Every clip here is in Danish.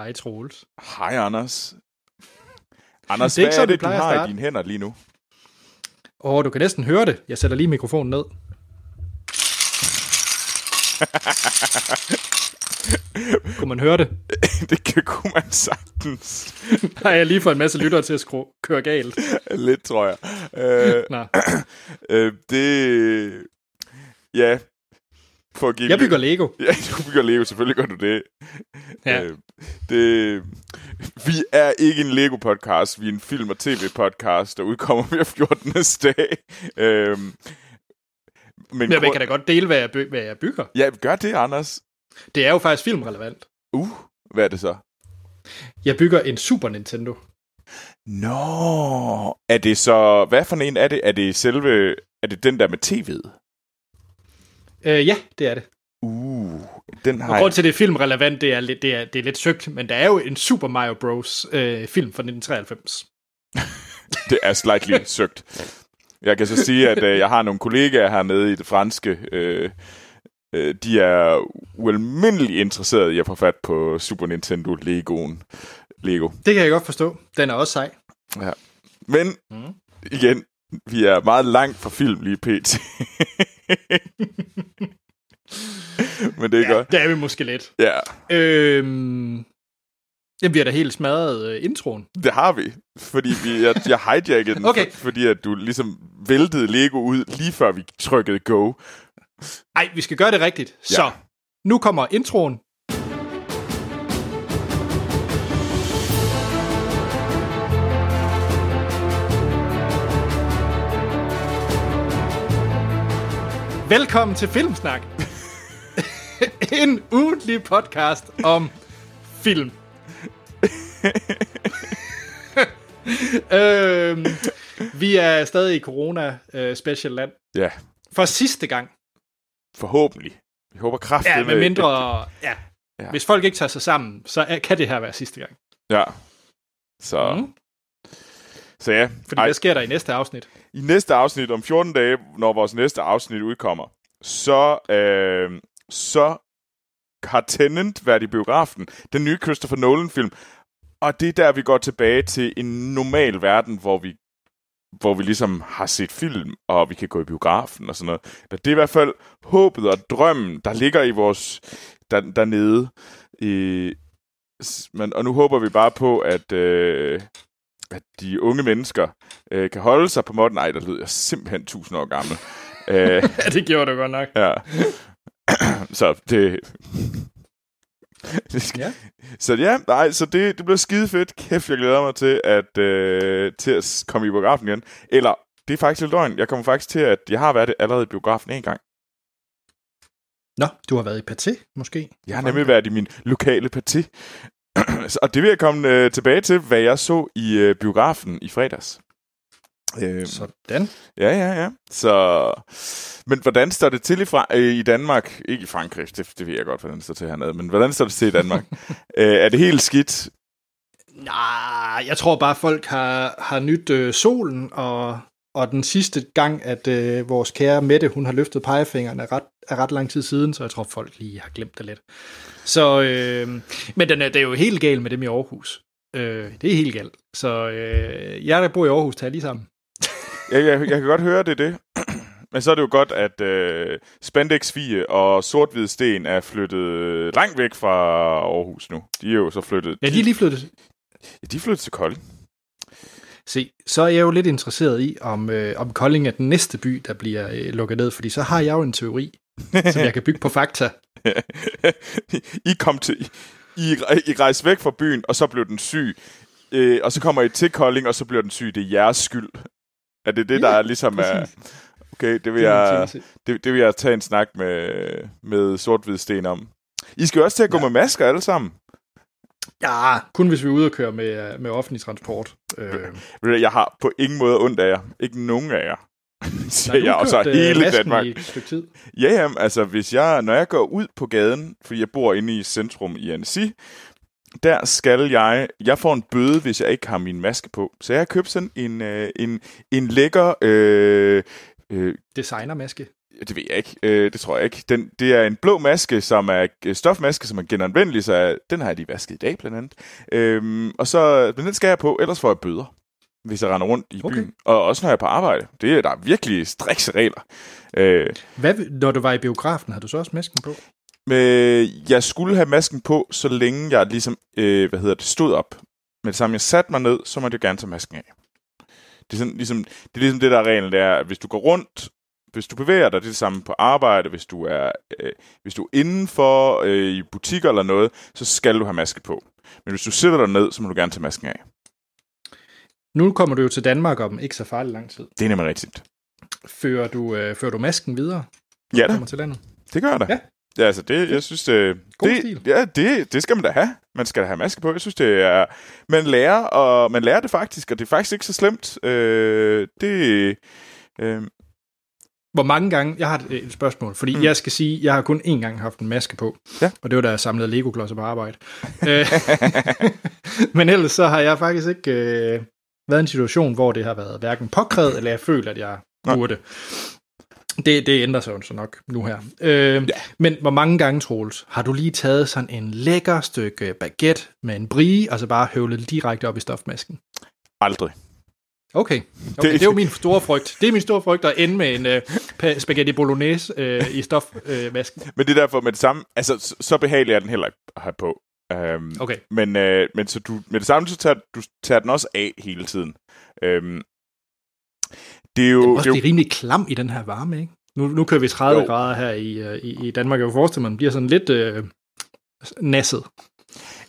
Hej, Troels. Hej, Anders. Anders, Det er ikke hvad sådan, er det, du har i dine hænder lige nu? Åh, du kan næsten høre det. Jeg sætter lige mikrofonen ned. Kunne man høre det? det kan- kunne man sagtens. Har jeg lige fået en masse lyttere til at skrue, køre galt? Lidt, tror jeg. Øh, Nå. øh, det... Ja. For at give Jeg bygger Lego. Ja, du bygger Lego. Selvfølgelig gør du det. Ja. Øh, det... Vi er ikke en Lego-podcast. Vi er en film- og tv-podcast, der udkommer hver 14. dag. Øh, men Men jeg grund- kan da godt dele, hvad jeg, by- hvad jeg bygger. Ja, gør det, Anders. Det er jo faktisk filmrelevant. Uh, hvad er det så? Jeg bygger en Super Nintendo. Nå, er det så... Hvad for en er det? Er det selve... Er det den der med tv'et? Øh, ja, det er det. Uh, den har Og grund til, at det er filmrelevant, det er, lidt, det er, det er lidt søgt, men der er jo en Super Mario Bros. Øh, film fra 1993. Det er slightly søgt. Jeg kan så sige, at øh, jeg har nogle kollegaer hernede i det franske. Øh, øh, de er ualmindeligt interesserede i at få fat på Super Nintendo Legoen. Lego. Det kan jeg godt forstå. Den er også sej. Men Mm. igen, vi er meget langt fra film lige pt. Men det er ja. godt. Det er vi måske lidt. Ja, Øhm, jeg bliver da helt smadret øh, introen. det har vi. Fordi vi, jeg, jeg hijackede den, Okay. for, fordi at du ligesom væltede Lego ud, lige før vi trykkede go. Ej, vi skal gøre det rigtigt. Ja. Så, nu kommer introen. Velkommen til Filmsnak. en ugentlig podcast om film. øhm, vi er stadig i corona øh, special land. Ja, For sidste gang. forhåbentlig. Vi håber kraftigt. Ja, med mindre... Ja. Ja. Hvis folk ikke tager sig sammen, så er- kan det her være sidste gang. Ja. Så, Mm. Så ja. Fordi Ej, hvad sker der i næste afsnit? I næste afsnit, om 14 dage, når vores næste afsnit udkommer, så, øh, så har Tenant været i biografen. Den nye Christopher Nolan-film. Og det er der, vi går tilbage til en normal verden, hvor vi hvor vi ligesom har set film, og vi kan gå i biografen og sådan noget. Det er i hvert fald håbet og drømmen, der ligger i vores der, dernede. I, s- men, og nu håber vi bare på, at, øh, at de unge mennesker øh, kan holde sig på måtten. Nej, der lyder jeg simpelthen tusind år gammel. øh, Ja, det gjorde du godt nok. ja. så det... det skal, Ja. Så ja, nej, så det, det bliver skide fedt. Kæft, jeg glæder mig til at, øh, til at komme i biografen igen. Eller, det er faktisk lidt løgn. Jeg kommer faktisk til, at jeg har været allerede i biografen en gang. Nå, du har været i Pathé, måske? Jeg har nemlig været i min lokale parti. Og det vil jeg komme øh, tilbage til, hvad jeg så i øh, biografen i fredags. Øh, Sådan. Ja, ja, ja. Så, men hvordan står det til i, Fra- øh, i Danmark? Ikke i Frankrig, det, det ved jeg godt, hvordan det står til hernede, men hvordan står det til i Danmark? øh, er det helt skidt? Nej, jeg tror bare, folk har, har nyt øh, solen, og, og den sidste gang, at øh, vores kære Mette, hun har løftet pegefingeren, er ret, er ret lang tid siden, så jeg tror, folk lige har glemt det lidt. Så, øh, men den er, det er jo helt galt med dem i Aarhus. Øh, det er helt galt. Så øh, jeg, der bor i Aarhus, tager lige sammen. Jeg, jeg, jeg kan godt høre, det det. Men så er det jo godt, at øh, Spandex og sort sten er flyttet langt væk fra Aarhus nu. De er jo så flyttet... Ja, de er lige flyttet. Ja, de er flyttet til Kolding. Se, så er jeg jo lidt interesseret i, om, øh, om Kolding er den næste by, der bliver øh, lukket ned, fordi så har jeg jo en teori, som jeg kan bygge på fakta. I kom til... I, I rejste væk fra byen, og så blev den syg. Øh, og så kommer I til Kolding, og så bliver den syg. Det er jeres skyld. Er det det, Ja, der er ligesom er... præcis. Okay, det vil, Det jeg, det, det vil jeg tage en snak med, med sort sten om. I skal jo også til at gå Ja. med masker alle sammen. Ja, kun hvis vi er ude og køre med, med offentlig transport. Øh, Jeg har på ingen måde ondt af jer. Ikke nogen af jer. Siger jeg, og så kørt, øh, hele Danmark. i et stykke tid. Ja, jamen, altså hvis jeg, når jeg går ud på gaden, fordi jeg bor inde i centrum i Annecy, der skal jeg, jeg får en bøde, hvis jeg ikke har min maske på. Så jeg har købt sådan en, øh, en, en lækker, øh, øh, Designermaske. Det ved jeg ikke. Øh, det tror jeg ikke. Den, det er en blå maske, som er øh, stofmaske, som er genanvendelig, så den har jeg lige vasket i dag, blandt andet. Øhm, og så, men den skal jeg på, ellers får jeg bøder, hvis jeg render rundt i okay. byen. Og også når jeg er på arbejde. Det er der er virkelig strikse regler. Øh, Hvad, når du var i biografen, havde du så også masken på? Øh, jeg skulle have masken på, så længe jeg ligesom, øh, hvad hedder det, stod op. Men det samme, jeg satte mig ned, så måtte jeg gerne tage masken af. Det er, sådan, ligesom, det er ligesom det, der er reglen, det er, at hvis du går rundt, hvis du bevæger dig, det er det samme på arbejde, hvis du er, øh, hvis du er indenfor øh, i butikker eller noget, så skal du have maske på. Men hvis du sætter dig ned, så må du gerne tage masken af. Nu kommer du jo til Danmark om ikke så farlig lang tid. Det er nemlig rigtigt. Fører du, øh, fører du masken videre? Ja da. Kommer til landet? Det gør jeg da. Ja. Ja, altså det, jeg synes, det, God det, stil. ja, det, det skal man da have. Man skal da have maske på. Jeg synes, det er, man lærer, og man lærer det faktisk, og det er faktisk ikke så slemt. Øh, det, øh, Hvor mange gange, jeg har et, et spørgsmål, fordi mm. jeg skal sige, jeg har kun én gang haft en maske på, Ja. og det var da jeg samlede Lego-klodser på arbejde. Øh, Men ellers så har jeg faktisk ikke øh, været i en situation, hvor det har været hverken påkrævet, eller jeg føler, at jeg Nej. burde. Det, det ændrer sig jo så nok nu her. Øh, ja. Men hvor mange gange, Troels, har du lige taget sådan en lækker stykke baguette med en brie, og så bare høvlet direkte op i stofmasken? aldrig. Okay, okay. Det- Det, det er jo min store frygt. Det er min store frygt at ende med en øh, pa- spaghetti bolognese øh, i stofmasken. Øh. Men det er derfor med det samme, altså så, så behagelig er den heller ikke at have på. Um, okay. Men, øh, men så du, med det samme, så tager du tager den også af hele tiden. Um, det er jo... Det er det også er jo rimelig klam i den her varme, ikke? Nu, nu kører vi 30 Jo. grader her i, øh, i, i Danmark. Jeg kan forestille mig, den bliver sådan lidt øh, nasset.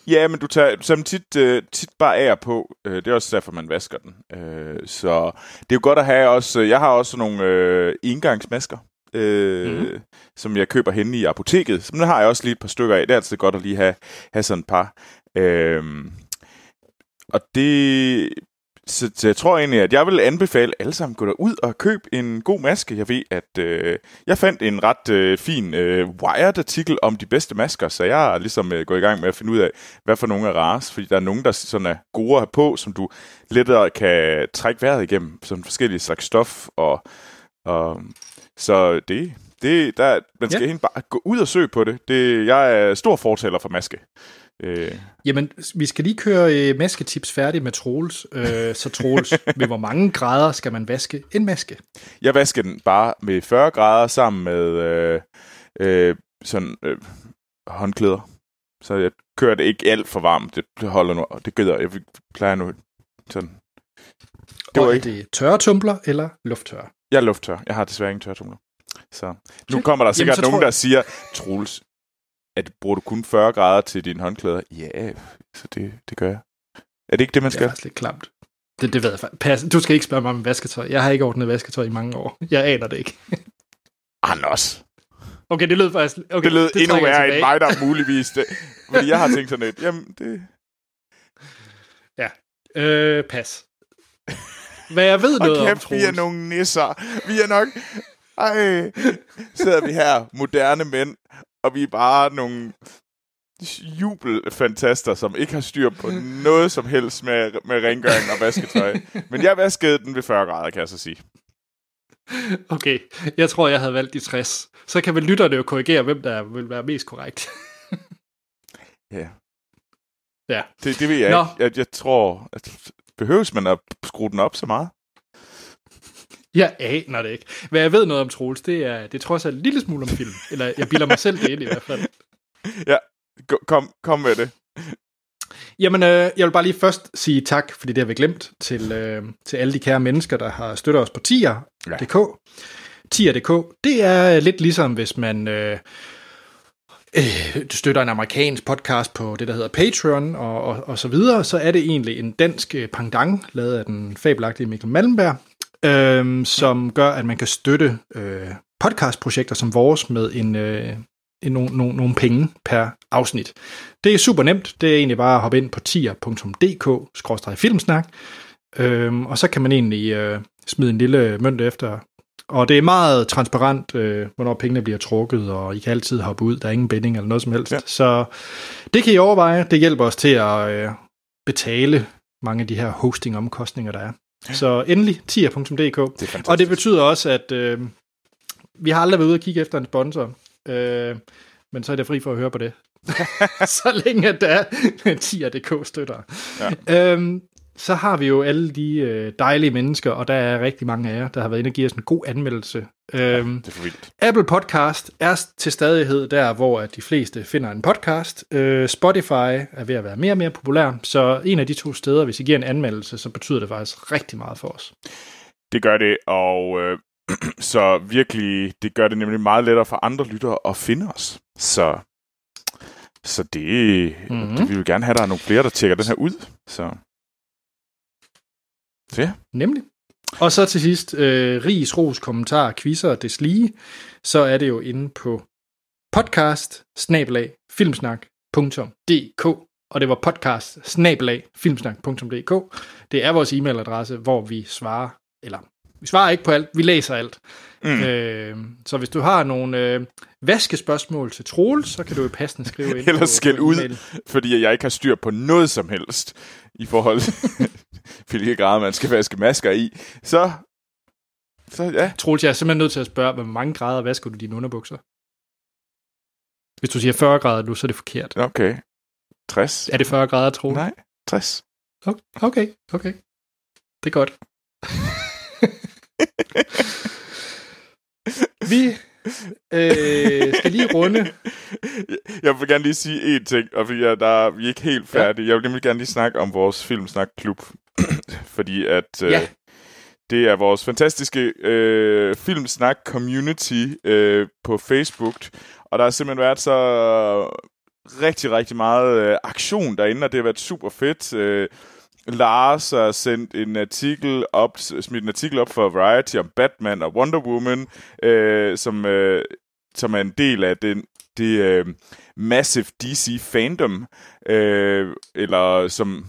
Ja, men du tager, dem tit, øh, tit bare af og på. Øh, det er også derfor, man vasker den. Øh, så det er jo godt at have også... Jeg har også nogle øh, engangsmasker, øh, mm. som jeg køber henne i apoteket. Så dem har jeg også lige et par stykker af. Det er altid godt at lige have, have sådan et par. Øh, og det... Så, så jeg tror egentlig, at jeg vil anbefale alle sammen gå derud og købe en god maske. Jeg ved, at øh, jeg fandt en ret øh, fin øh, Wired-artikel om de bedste masker, så jeg er ligesom øh, gået i gang med at finde ud af, hvad for nogle er rares, fordi der er nogen, der sådan er gode at have på, som du lettere kan trække vejret igennem, sådan forskellige slags stof, og, og så det, det der, man skal ja. bare gå ud og søge på det. det. Jeg er stor fortaler for maske. Øh, Jamen, vi skal lige køre øh, masketips færdig med Troels. Øh, så Troels, ved hvor mange grader skal man vaske en maske? Jeg vasker den bare med 40 grader sammen med øh, øh, sådan øh, håndklæder. Så jeg kører det ikke alt for varmt. Det, holder nu. Det gider jeg. Jeg plejer nu sådan. Det og var er ikke. det tørretumbler eller lufttør? Jeg er lufttør. Jeg har desværre ingen tørretumler. Så nu kommer der sikkert så nogen, jeg- der siger, Troels, at bruger du kun 40 grader til dine håndklæder? Ja, så det, det gør jeg. Er det ikke det, man Det er skal? faktisk lidt klamt. Det, det ved jeg faktisk. Du skal ikke spørge mig om vasketøj. Jeg har ikke ordnet vasketøj i mange år. Jeg aner det ikke. Anders. Okay, det lød faktisk... Okay, Det lød endnu trækker jeg værre end mig, der muligvis det. Fordi jeg har tænkt sådan lidt, jamen det... Øh, pas. Hvad jeg ved Og noget om, kæft, vi er Troels. nogle nisser. Vi er nok... Ej, sidder vi her, moderne mænd, og vi er bare nogle jubelfantaster, som ikke har styr på noget som helst med, med rengøring og vasketøj. Men jeg vaskede den ved 40 grader, kan jeg så sige. Okay, jeg tror, jeg havde valgt de 60. Så kan vel lytterne jo korrigere, hvem der vil være mest korrekt. Ja. Ja. Det, det ved jeg Nå. ikke. Jeg, jeg tror, at behøves man at skrue den op så meget? Jeg aner det ikke. Hvad jeg ved noget om Troels, det er, det er trods alt en lille smule om film. Eller jeg bilder mig selv det ind i hvert fald. Gå- Kom, kom med det. Jamen, øh, jeg vil bare lige først sige tak, fordi det har vi glemt, til, øh, til alle de kære mennesker, der har støttet os på tier.dk. Tier.dk, det er lidt ligesom, hvis man øh, øh, støtter en amerikansk podcast på det, der hedder Patreon og, og, og så videre, så er det egentlig en dansk øh, pendant, lavet af den fabelagtige Mikkel Malmberg, øh, som gør, at man kan støtte øh, podcastprojekter som vores med en, øh, en, nogle, nogle, nogle penge per afsnit. Det er super nemt. Det er egentlig bare at hoppe ind på tier.dk-filmsnak, øhm, og så kan man egentlig øh, smide en lille mønt efter. Og det er meget transparent, øh, hvornår pengene bliver trukket, og I kan altid hoppe ud. Der er ingen binding eller noget som helst. Ja. Så det kan I overveje. Det hjælper os til at øh, betale mange af de her hosting-omkostninger, der er. Så endelig tier.dk. Er. Og det betyder også, at øh, vi har aldrig været ude og kigge efter en sponsor, øh, men så er det fri for at høre på det. så længe at der er 10.dk støtter. Ja. Øhm, så har vi jo alle de øh, dejlige mennesker, og der er rigtig mange af jer, der har været inde og give os en god anmeldelse. Øhm, Det er for vildt. Apple Podcast er til stadighed der, hvor at de fleste finder en podcast. Øh, Spotify er ved at være mere og mere populær, så en af de to steder, hvis I giver en anmeldelse, så betyder det faktisk rigtig meget for os. Det gør det, og øh, så virkelig, det gør det nemlig meget lettere for andre lyttere at finde os. Så, så det, Mhm. mm-hmm. det vi vil gerne have, at der er nogle flere, der tjekker den her ud. Så ja. Nemlig. Og så til sidst, øh, ris, ros, kommentar, quizzer og deslige, så er det jo inde på podcast filmsnak.dk og det var podcast filmsnak.dk. Det er vores e-mailadresse, hvor vi svarer, eller vi svarer ikke på alt, vi læser alt. Mm. Øh, så hvis du har nogle øh, vaskespørgsmål til Troel, så kan du jo passende skrive ind Eller skæld ud. e-mail. fordi jeg ikke har styr på noget som helst i forhold til, hvilke grader man skal vaske masker i. Så, så ja, Troels, jeg er simpelthen nødt til at spørge, hvor mange grader vasker du dine underbukser? Hvis du siger 40 grader nu, så er det forkert. okay. 60? Er det 40 grader, Troels? Nej, 60. Okay, okay. Det er godt. Vi øh, skal lige runde. Jeg vil gerne lige sige én ting, og fordi jeg, der, vi er ikke helt færdige. Ja. Jeg vil nemlig gerne lige snakke om vores Filmsnak-klub. fordi at øh, Ja. det er vores fantastiske øh, Filmsnak-community øh, på Facebook. Og der har simpelthen været så rigtig, rigtig meget øh, aktion derinde, og det har været super fedt. Øh, Lars har sendt en artikel op, smidt en artikel op for Variety om Batman og Wonder Woman, øh, som, øh, som er en del af den, det øh, massive DC fandom, øh, eller som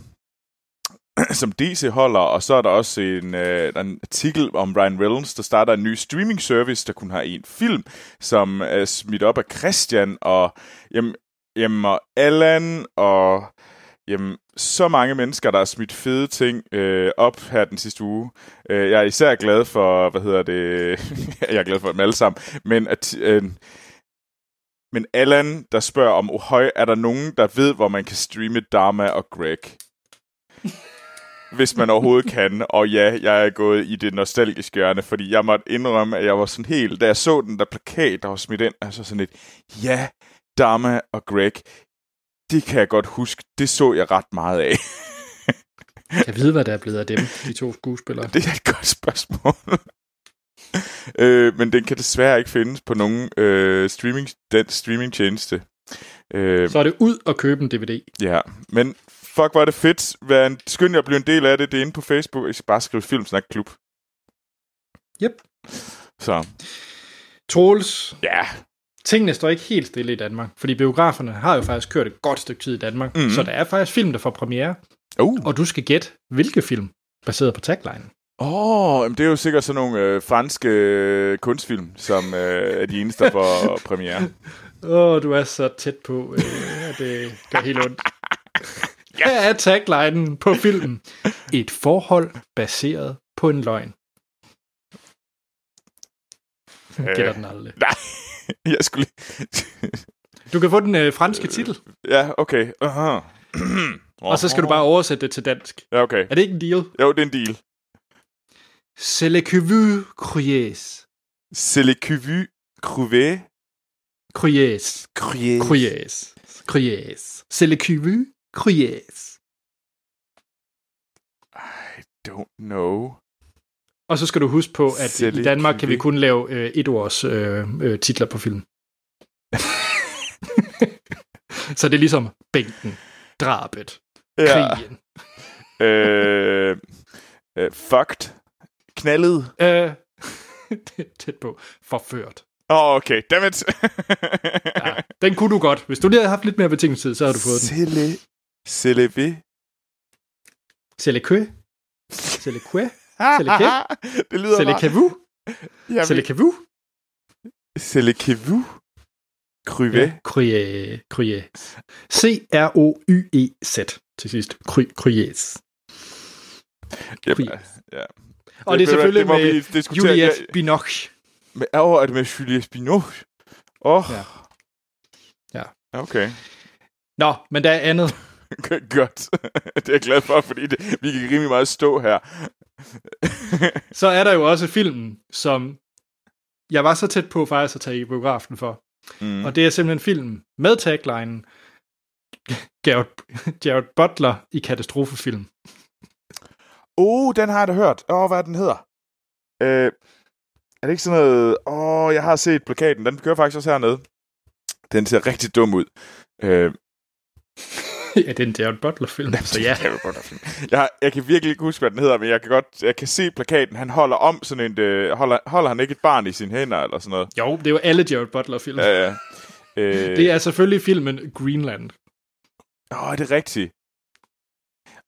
som DC holder, og så er der også en, øh, en artikel om Ryan Reynolds, der starter en ny streaming service, der kun har en film, som er smidt op af Christian, og jamen, jamen, og Allan, og jamen, så mange mennesker, der har smidt fede ting øh, op her den sidste uge. Øh, jeg er især glad for, hvad hedder det, jeg er glad for dem alle sammen, men at, øh, men Allan, der spørger om, Ohøj, er der nogen, der ved, hvor man kan streame Dharma og Greg? Hvis man overhovedet kan. Og ja, jeg er gået i det nostalgiske hjørne, fordi jeg måtte indrømme, at jeg var sådan helt... Da jeg så den der plakat, der var smidt ind, altså sådan lidt, ja, Dharma og Greg, det kan jeg godt huske. Det så jeg ret meget af. Jeg ved, hvad der er blevet af dem, de to skuespillere. Det er et godt spørgsmål. øh, men den kan desværre ikke findes på nogen øh, streaming, den streamingtjeneste. Øh, Så er det ud og købe en DVD. Ja, men fuck, var det fedt. Vær en, skynd jer at blive en del af det. Det er inde på Facebook. I skal bare skrive Filmsnak Klub. Yep. Så, Troels, ja. Tingene står ikke helt stille i Danmark, fordi biograferne har jo faktisk kørt et godt stykke tid i Danmark, mm. så der er faktisk film, der får premiere, Uh. og du skal gætte, hvilke film, baseret på tagline. Åh, oh, det er jo sikkert sådan nogle øh, franske øh, kunstfilm, som øh, er de eneste, der får premiere. Åh, oh, du er så tæt på, øh, det gør helt ondt. Her er taglinen på filmen. Et forhold baseret på en løgn. Gætter Øh. den aldrig. Nej, jeg skulle. Du kan få den øh, franske titel, ja, okay. Uh-huh. og så skal du bare oversætte det til dansk. Ja, okay. Er det ikke en deal? Jo, det er en deal. C'est le vous croyez. C'est le cuvu cruvé. Crué. Croyez. Croyez. C'est le vous croyez. I don't know. Og så skal du huske på, at i Danmark kan vi kun lave øh, et års øh, øh, titler på film. så det er ligesom bænken, drabet, Ja. krigen. øh, øh, fucked. Knaldet. Øh, tæt på. Forført. Åh, oh, okay. Dammit. Ja, den kunne du godt. Hvis du lige havde haft lidt mere betingelsestid, så havde du fået den. C'est le... C'est C'est le que? det lyder vous? Jamen, que vous. Cruvé. Ja, Croyez. Croyez. C-R-O-Y-E-Z til sidst. Cry- Croyez. Yep. Ja. Og det er du hvad, selvfølgelig det må med vi. Juliette Jeg- Binoche. Med, er det med Julie Binoche? Åh. Oh. Ja. Ja. Okay. Nå, men der er andet. Godt. det er jeg glad for, fordi det, vi kan rimelig meget stå her. Så er der jo også filmen, som jeg var så tæt på faktisk at tage i biografen for. Mm. Og det er simpelthen en film med taglinen Jared, Jared Butler i katastrofefilm. Oh, den har jeg da hørt. Åh, oh, hvad den hedder? Øh, er det ikke sådan noget... Åh, oh, jeg har set plakaten. Den kører faktisk også hernede. Den ser rigtig dum ud. Øh, ja, det er en Jared Butler-film, så ja. Jared Butler-film. Jeg, jeg kan virkelig ikke huske, hvad den hedder, men jeg kan godt jeg kan se plakaten. Han holder om sådan en... Øh, holder, holder han ikke et barn i sine hænder, eller sådan noget? Jo, det er jo alle Jared Butler-film. Ja, ja. Øh, det er selvfølgelig filmen Greenland. Åh, oh, det er rigtigt.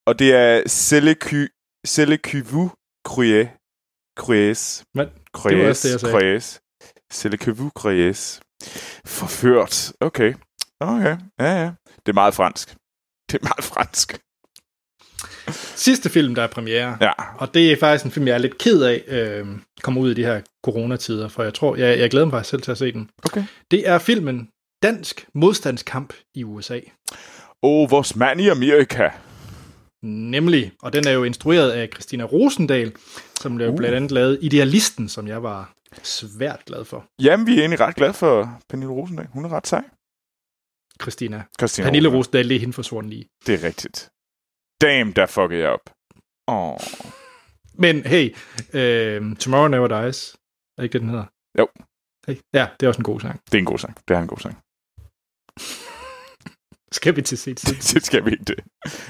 Og det er Celle Cuvu Crues. Crues. Men, det var også det, jeg sagde. Crues. Celle Cuvu Crues. Forført. Okay. Okay. Ja, ja. Det er meget fransk. Det er meget fransk. Sidste film, der er premiere, ja. og det er faktisk en film, jeg er lidt ked af, øh, kommer ud i de her coronatider, for jeg tror, jeg, jeg glæder mig faktisk selv til at se den. Okay. Det er filmen Dansk modstandskamp i USA. Oh, vores mand i Amerika. Nemlig, og den er jo instrueret af Christina Rosendal, som blev uh. blandt andet lavet Idealisten, som jeg var svært glad for. Jamen, vi er egentlig ret glade for Pernille Rosendal. Hun er ret sej. Christina. Christina Pernille Rosendal, det er hende forsvundet lige. Det er rigtigt. Damn, der fuckede jeg op. Oh. Men hey, øh, Tomorrow Never Dies, er ikke det, den hedder? Jo. Hey. Ja, det er også en god sang. Det er en god sang. Det er en god sang. skal vi til set Det skal vi ikke det.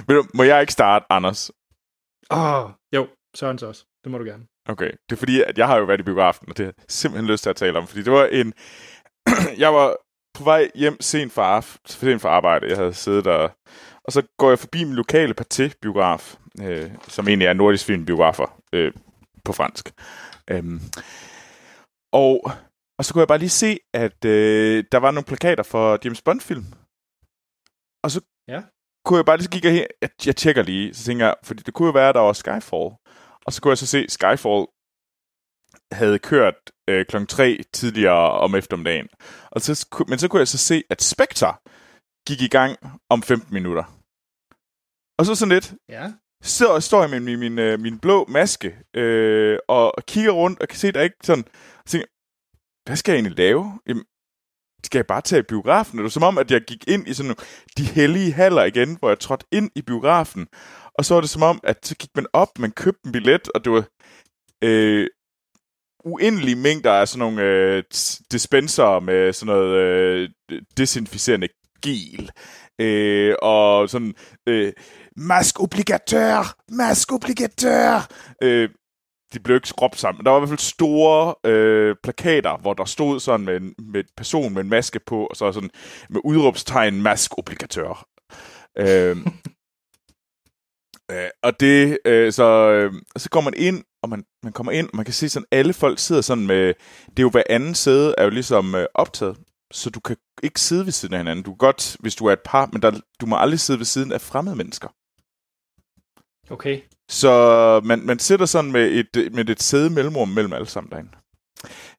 Men må jeg ikke starte, Anders? Åh, oh, jo, Sørens også. Det må du gerne. Okay, det er fordi, at jeg har jo været i biografen, og det har jeg simpelthen lyst til at tale om, fordi det var en... jeg var på vej hjem sent fra, sent fra arbejde. Jeg havde siddet der, og så går jeg forbi min lokale Pathé-biograf, øh, som egentlig er nordisk filmbiografer øh, på fransk. Øhm, og, og så kunne jeg bare lige se, at øh, der var nogle plakater for James Bond-film. Og så ja. kunne jeg bare lige kigge her. Jeg, jeg tjekker lige, så tænker jeg, fordi det kunne jo være, at der var Skyfall. Og så kunne jeg så se, Skyfall havde kørt øh, kl. 3 tidligere om eftermiddagen. Og så, men så kunne jeg så se, at Spectre gik i gang om 15 minutter. Og så sådan lidt. Ja. Så står jeg med min, min, øh, min blå maske øh, og, kigger rundt og kan se, der ikke sådan... Og tænker, hvad skal jeg egentlig lave? Jamen, skal jeg bare tage i biografen? Det var som om, at jeg gik ind i sådan de hellige haller igen, hvor jeg trådte ind i biografen. Og så var det som om, at så gik man op, man købte en billet, og det var øh, uendelige mængder af sådan nogle øh, dispenser med sådan noget øh, desinficerende gel. Øh, og sådan øh, mask obligateur, mask obligateur. Øh, de blev ikke skrubt sammen. Der var i hvert fald store øh, plakater, hvor der stod sådan med en, med en person med en maske på, og så sådan med udråbstegn mask obligateur. øh, øh, og det, øh, så, øh, så går man ind, og man, man kommer ind, og man kan se sådan, alle folk sidder sådan med, det er jo hver anden sæde er jo ligesom øh, optaget, så du kan ikke sidde ved siden af hinanden. Du kan godt, hvis du er et par, men der, du må aldrig sidde ved siden af fremmede mennesker. Okay. Så man, man sidder sådan med et, med et sæde mellemrum mellem alle sammen derinde.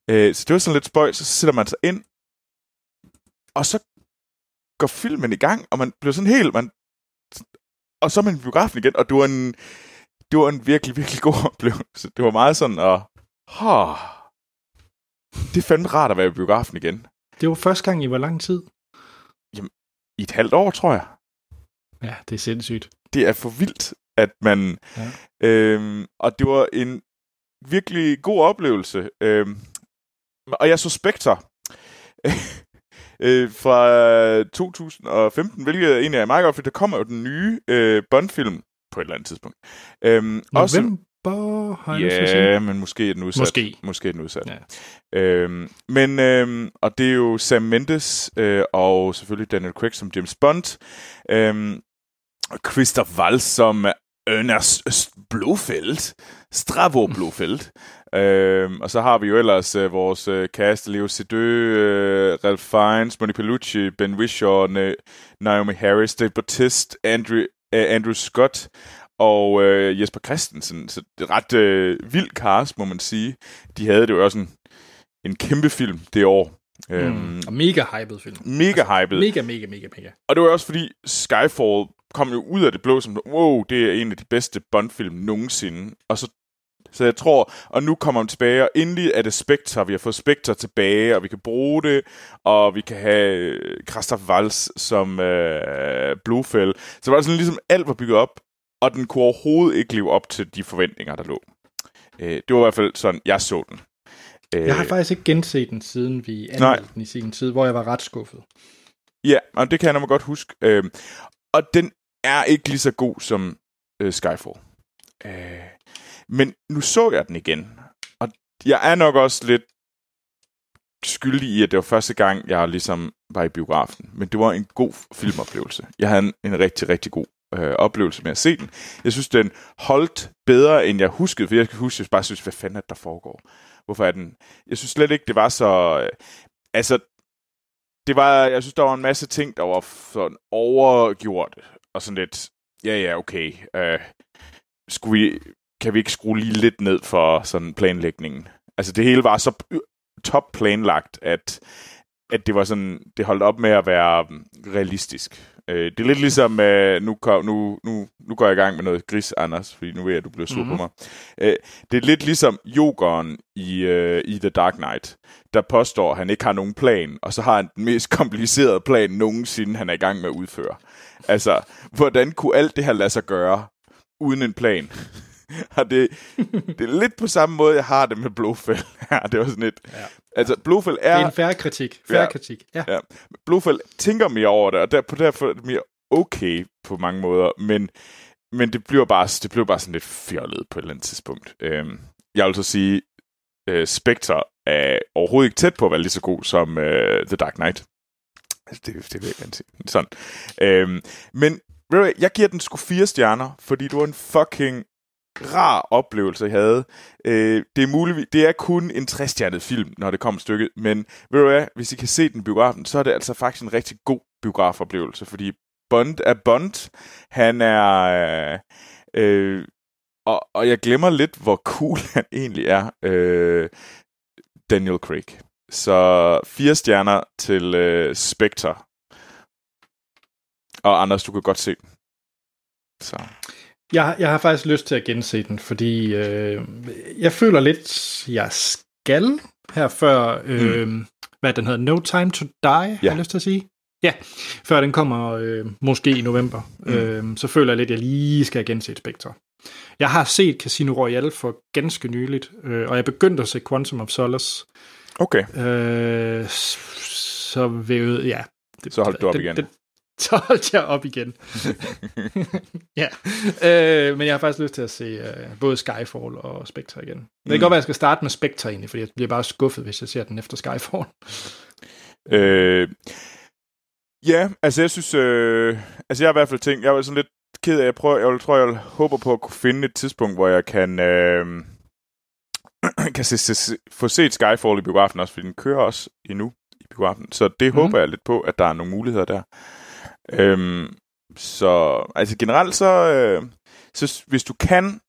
Øh, så det var sådan lidt spøjs, så sætter man sig ind, og så går filmen i gang, og man bliver sådan helt, man, og så er man i biografen igen, og det var en, det var en virkelig, virkelig god oplevelse. Det var meget sådan, at, oh, det er fandme rart at være i biografen igen. Det var første gang i hvor lang tid? Jamen, i et halvt år, tror jeg. Ja, det er sindssygt. Det er for vildt, at man... Ja. Øhm, og det var en virkelig god oplevelse. Øhm, og jeg så Spectre øh, fra 2015, hvilket egentlig er meget godt, for der kommer jo den nye øh, Bond-film på et eller andet tidspunkt. Øhm, November, har jeg Ja, men måske er den udsat. Måske. Måske er den udsat. Ja. Øhm, men, øhm, og det er jo Sam Mendes, øh, og selvfølgelig Daniel Craig som James Bond. Øhm, Christoph Waltz som Ernest Blofeld. Stravo Blofeld. øhm, og så har vi jo ellers øh, vores øh, cast, Leo Seydoux, øh, Ralph Fiennes, Monica Bellucci, Ben Whishaw, Naomi Harris, Dave Bautista, Andrew, øh, Andrew Scott og øh, Jesper Christensen. Så det er ret øh, vild cast, må man sige. De havde det jo også en, en kæmpe film det år. Mm. Øhm, og mega hyped film. Mega altså, hyped. Mega, mega, mega, mega. Og det var også fordi Skyfall kom jo ud af det blå som, wow, det er en af de bedste Bond-film nogensinde. Og så, så jeg tror, og nu kommer han tilbage, og endelig er det Spectre. Vi har fået Spectre tilbage, og vi kan bruge det, og vi kan have Christoph Waltz som øh, Blofeld. Så det var sådan ligesom alt var bygget op, og den kunne overhovedet ikke leve op til de forventninger, der lå. Øh, det var i hvert fald sådan, jeg så den. Øh, jeg har faktisk ikke genset den, siden vi anmeldte den i sin tid, hvor jeg var ret skuffet. Ja, og det kan jeg nok godt huske. Øh, og den er ikke lige så god som øh, Skyfall. Øh, men nu så jeg den igen, og jeg er nok også lidt skyldig i, at det var første gang, jeg ligesom var i biografen. Men det var en god filmoplevelse. Jeg havde en, en rigtig, rigtig god øh, oplevelse med at se den. Jeg synes, den holdt bedre, end jeg huskede, for jeg kan huske, jeg bare synes, hvad fanden er der foregår? Hvorfor er den... Jeg synes slet ikke, det var så... Øh, altså, det var, jeg synes, der var en masse ting, der var sådan overgjort, og sådan lidt, ja, ja, okay, øh, skulle vi, kan vi ikke skrue lige lidt ned for sådan planlægningen? Altså, det hele var så top planlagt, at, at det var sådan, det holdt op med at være realistisk. Øh, det er lidt ligesom, øh, nu, nu, nu, nu går jeg i gang med noget gris, Anders, fordi nu ved jeg, at du bliver sur mm-hmm. på mhm. mig. Øh, det er lidt ligesom Jokeren i, øh, i The Dark Knight, der påstår, at han ikke har nogen plan, og så har han den mest komplicerede plan nogensinde, han er i gang med at udføre. Altså, hvordan kunne alt det her lade sig gøre, uden en plan? og det, det er lidt på samme måde, jeg har det med Blofeld. ja, det var sådan et... Ja. Altså, Blofeld er... Det er en færre kritik. Færre ja, kritik, ja. ja. Blofeld tænker mere over det, og der, på derfor er det mere okay på mange måder, men, men det bliver bare, det bliver bare sådan lidt fjollet på et eller andet tidspunkt. Øhm, jeg vil så sige, øh, Spectre er overhovedet ikke tæt på at være lige så god som øh, The Dark Knight. Altså, det, det vil jeg gerne sige. Sådan. Øhm, men jeg giver den sgu fire stjerner, fordi du var en fucking rar oplevelse, jeg havde. Øh, det er muligt, det er kun en træstjernet film, når det kommer stykket, men ved du hvad, hvis I kan se den biografen, så er det altså faktisk en rigtig god biografoplevelse, fordi Bond er Bond. Han er... Øh, øh, og, og jeg glemmer lidt, hvor cool han egentlig er, øh, Daniel Craig. Så fire stjerner til øh, Spectre. Og Anders, du kan godt se den. Så. Jeg, jeg har faktisk lyst til at gense den, fordi øh, jeg føler lidt, jeg skal her før, øh, mm. hvad den hedder, No Time to Die, ja. har jeg lyst til at sige. Ja, før den kommer øh, måske i november. Mm. Øh, så føler jeg lidt, at jeg lige skal gense Spectre. Jeg har set Casino Royale for ganske nyligt, øh, og jeg begyndte at se Quantum of Solace. Okay. Øh, så ved, ja. Det, så holdt du op det, igen. Det, så holdt jeg op igen. ja, øh, men jeg har faktisk lyst til at se øh, både Skyfall og Spectre igen. Det kan mm. godt være, at jeg skal starte med Spectre egentlig, fordi jeg bliver bare skuffet, hvis jeg ser den efter Skyfall. øh, ja, altså jeg synes, øh, altså jeg har i hvert fald tænkt, jeg var sådan lidt ked af, jeg, prøver, jeg tror, jeg håber på at kunne finde et tidspunkt, hvor jeg kan, øh, kan se, se, få set Skyfall i biografen også, fordi den kører også endnu i biografen. Så det mm. håber jeg lidt på, at der er nogle muligheder der. Øhm, så altså generelt så, øh, så hvis du kan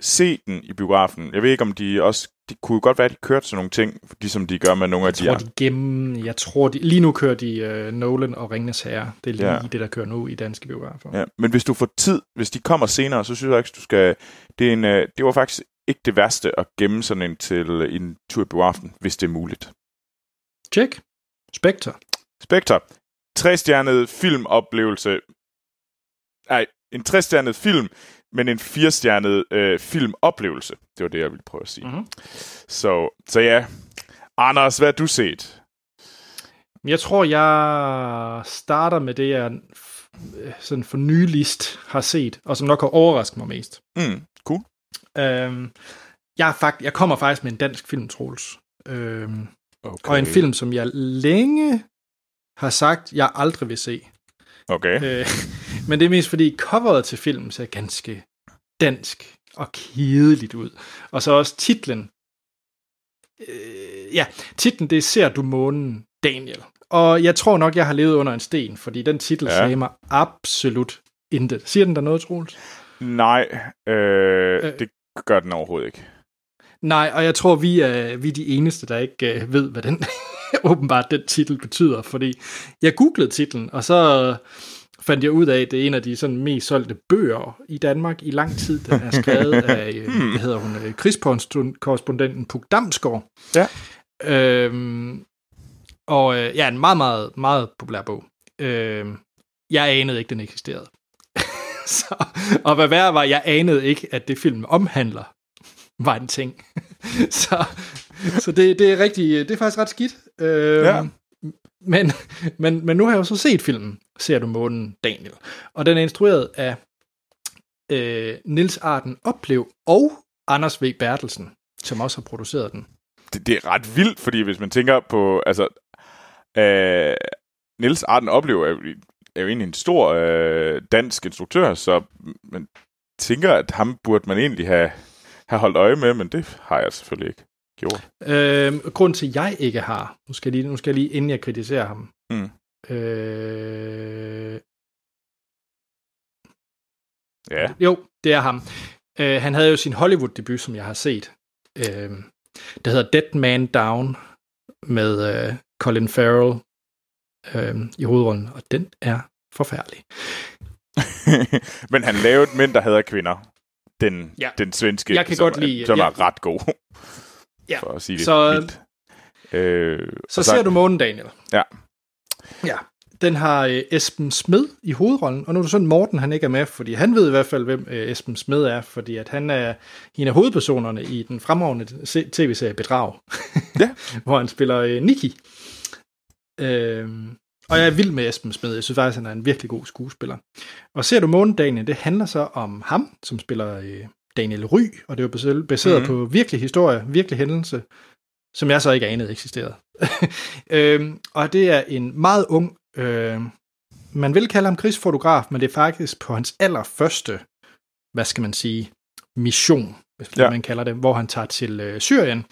se den i biografen, jeg ved ikke om de også, det kunne godt være, at de kørte sådan nogle ting, ligesom de gør med nogle jeg af de tror, de gennem, Jeg tror, de, lige nu kører de uh, Nolan og Ringnes Herre. Det er lige ja. det, der kører nu i danske biografer. Ja, men hvis du får tid, hvis de kommer senere, så synes jeg ikke, du skal... Det, er en, uh, det var faktisk ikke det værste at gemme sådan en til en tur i biografen, hvis det er muligt. Check. Spectre. Spectre trestjernet filmoplevelse. Nej, en trestjernet film, men en firestjernet øh, filmoplevelse. Det var det, jeg ville prøve at sige. Mm-hmm. Så, så ja. Anders, hvad har du set? Jeg tror, jeg starter med det, jeg sådan for nyligst har set, og som nok har overrasket mig mest. Mm, cool. Øhm, jeg, er fakt, jeg kommer faktisk med en dansk film, Troels. Øhm, okay. Og en film, som jeg længe har sagt, jeg aldrig vil se. Okay. Øh, men det er mest fordi coveret til filmen ser ganske dansk og kedeligt ud. Og så også titlen. Øh, ja, titlen det er Ser du månen, Daniel. Og jeg tror nok, jeg har levet under en sten, fordi den titel ja. sagde mig absolut intet. Siger den der noget, Troels? Nej, øh, øh, det gør den overhovedet ikke. Nej, og jeg tror, vi er, vi er de eneste, der ikke uh, ved, hvad den åbenbart den titel betyder, fordi jeg googlede titlen, og så fandt jeg ud af, at det er en af de sådan mest solgte bøger i Danmark i lang tid. Den er skrevet af, hmm. hvad hedder hun, krigskorrespondenten Puk Damsgaard. Ja. Øhm, og øh, ja, en meget, meget, meget populær bog. Øhm, jeg anede ikke, den eksisterede. så, og hvad værre var, jeg anede ikke, at det film omhandler, var en ting. så så det, det er rigtig, det er faktisk ret skidt. Øhm, ja. Men, men, men nu har jeg jo så set filmen, Ser du månen, Daniel. Og den er instrueret af øh, Nils Arden Oplev og Anders V. Bertelsen, som også har produceret den. Det, det er ret vildt, fordi hvis man tænker på, altså, øh, Nils Arden Oplev er, er jo egentlig en stor øh, dansk instruktør, så man tænker, at ham burde man egentlig have, have holdt øje med, men det har jeg selvfølgelig ikke gjort. Øh, grund til, at jeg ikke har, nu skal jeg lige, nu skal jeg lige inden jeg kritiserer ham. Mm. Øh, ja. Jo, det er ham. Øh, han havde jo sin Hollywood-debut, som jeg har set. Øh, der hedder Dead Man Down med øh, Colin Farrell øh, i hovedrollen, og den er forfærdelig. Men han lavede Mænd, der hader kvinder. Den, ja. den svenske, jeg kan som, godt lide, som ja. er ret god. Ja. For at sige det så, vildt. Øh, så, så ser du månen, Daniel. Ja. Ja. Den har øh, Esben Smed i hovedrollen, og nu er det sådan, Morten han ikke er med, fordi han ved i hvert fald, hvem øh, Esben Smed er, fordi at han er en af hovedpersonerne i den fremragende tv-serie Bedrag, ja. hvor han spiller øh, Nicky. Øh, og jeg er vild med Esben Smed. Jeg synes faktisk, han er en virkelig god skuespiller. Og ser du Månen Daniel, det handler så om ham, som spiller øh, Daniel Ry, og det er jo baseret mm. på virkelig historie, virkelig hændelse, som jeg så ikke anede eksisterede. øhm, og det er en meget ung, øh, man vil kalde ham krigsfotograf, men det er faktisk på hans allerførste, hvad skal man sige, mission, hvis ja. man kalder det, hvor han tager til øh, Syrien,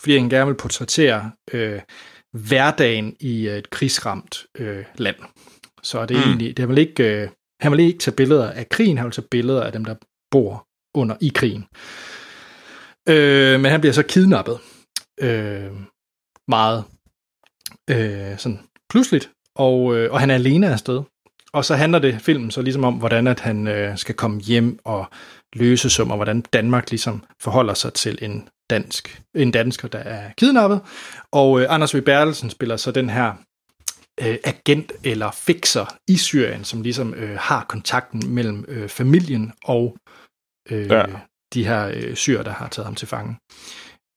fordi han gerne vil portrættere øh, hverdagen i et krigsramt øh, land. Så det er mm. egentlig, det vil ikke, øh, han vil ikke tage billeder af krigen, han vil tage billeder af dem, der bor under i krigen. Øh, men han bliver så kidnappet. Øh, meget øh, sådan pludseligt, og, øh, og han er alene afsted. Og så handler det filmen så ligesom om, hvordan at han øh, skal komme hjem og løse som, og hvordan Danmark ligesom forholder sig til en dansk, en dansker, der er kidnappet. Og øh, Anders V. Bertelsen spiller så den her øh, agent eller fixer i Syrien, som ligesom øh, har kontakten mellem øh, familien og øh, ja. de her øh, syr, der har taget ham til fange.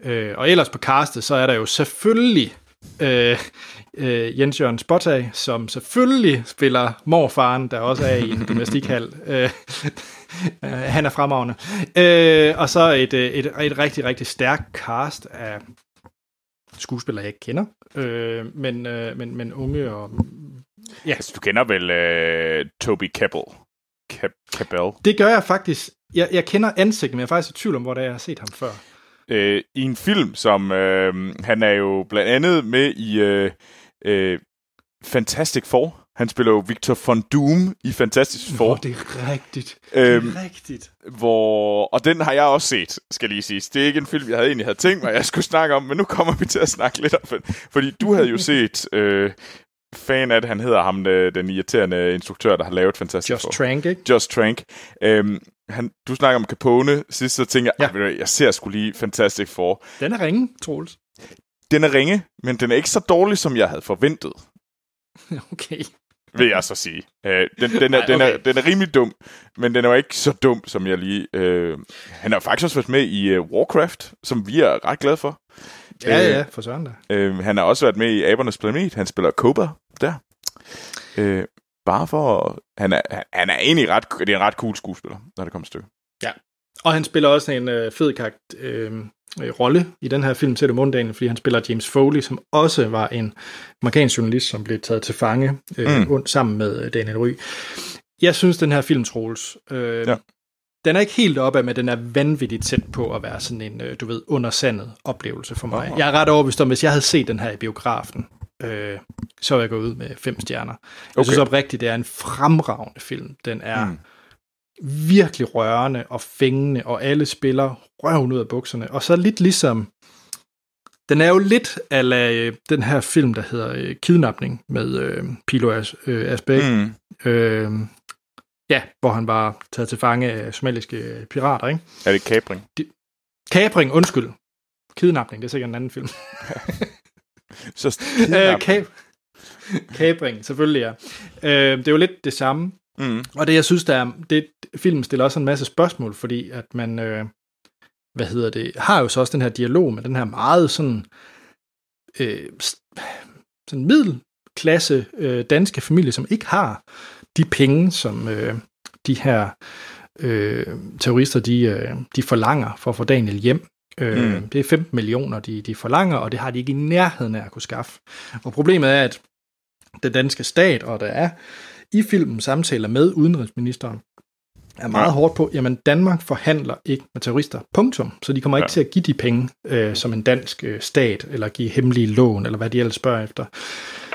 Øh, og ellers på castet, så er der jo selvfølgelig øh, øh, Jens Jørgen Spotag, som selvfølgelig spiller morfaren, der også er i en domestikhal. Øh, øh, han er fremragende. Øh, og så et, øh, et, et rigtig, rigtig stærkt cast af skuespillere, jeg ikke kender, øh, men, øh, men, men unge og... Ja. Altså, du kender vel øh, Toby Kebbell? Cabell? Det gør jeg faktisk. Jeg, jeg kender ansigtet, men jeg er faktisk i tvivl om, hvor det er, jeg har set ham før øh, i en film, som øh, han er jo blandt andet med i øh, øh, Fantastic Four. Han spiller jo Victor von Doom i Fantastic Four. Nå, det er rigtigt. Øhm, det er rigtigt. Hvor, og den har jeg også set, skal lige sige. Det er ikke en film, jeg havde egentlig havde tænkt mig, jeg skulle snakke om, men nu kommer vi til at snakke lidt om det. Fordi du havde jo set øh, fan af det, han hedder ham, øh, den irriterende instruktør, der har lavet Fantastic Just Four. Trank, ikke? Just Trank. Øhm, han, du snakker om Capone sidst, så tænker jeg, ja. jeg ser skulle lige Fantastic Four. Den er ringe, Troels. Den er ringe, men den er ikke så dårlig, som jeg havde forventet. Okay. Vil jeg så sige. Øh, den, den, er, Ej, okay. den, er, den er rimelig dum, men den er jo ikke så dum, som jeg lige... Øh, han har faktisk også været med i uh, Warcraft, som vi er ret glade for. Ja, øh, ja, for søren da. Øh, han har også været med i Abernes Planet. Han spiller Cobra der. Øh, bare for... Han er, han er egentlig ret, det er en ret cool skuespiller, når det kommer til. Ja, og han spiller også en øh, fed karakter, øh, øh, rolle i den her film til det måndagen, fordi han spiller James Foley, som også var en amerikansk journalist, som blev taget til fange øh, mm. sammen med øh, Daniel Ry. Jeg synes, den her film, Troels, øh, ja. den er ikke helt oppe af, men den er vanvittigt tæt på at være sådan en, øh, du ved, undersandet oplevelse for mig. Oh. Jeg er ret overbevist om, hvis jeg havde set den her i biografen, øh, så vil jeg gå ud med fem stjerner. Jeg okay. synes oprigtigt, det er en fremragende film. Den er mm. virkelig rørende og fængende, og alle spiller røven ud af bukserne. Og så lidt ligesom, den er jo lidt af øh, den her film, der hedder øh, Kidnapning med øh, Pilo As, øh, Asbæk. Mm. Øh, ja, hvor han var taget til fange af somaliske pirater, ikke? Er det Capring? De, Capring, undskyld. Kidnapning, det er sikkert en anden film. så. Capring, selvfølgelig ja. Øh, det er jo lidt det samme. Mm. Og det, jeg synes, der er, det, filmen stiller også en masse spørgsmål, fordi at man, øh, hvad hedder det, har jo så også den her dialog med den her meget sådan, øh, sådan middelklasse øh, danske familie, som ikke har de penge, som øh, de her øh, terrorister, de, øh, de forlanger for at få Daniel hjem. Øh, mm. Det er 15 millioner, de, de forlanger, og det har de ikke i nærheden af at kunne skaffe. Og problemet er, at den danske stat, og der er i filmen samtaler med udenrigsministeren, er meget ja. hårdt på, jamen Danmark forhandler ikke med terrorister, punktum. Så de kommer ikke ja. til at give de penge øh, som en dansk øh, stat, eller give hemmelige lån, eller hvad de ellers spørger efter.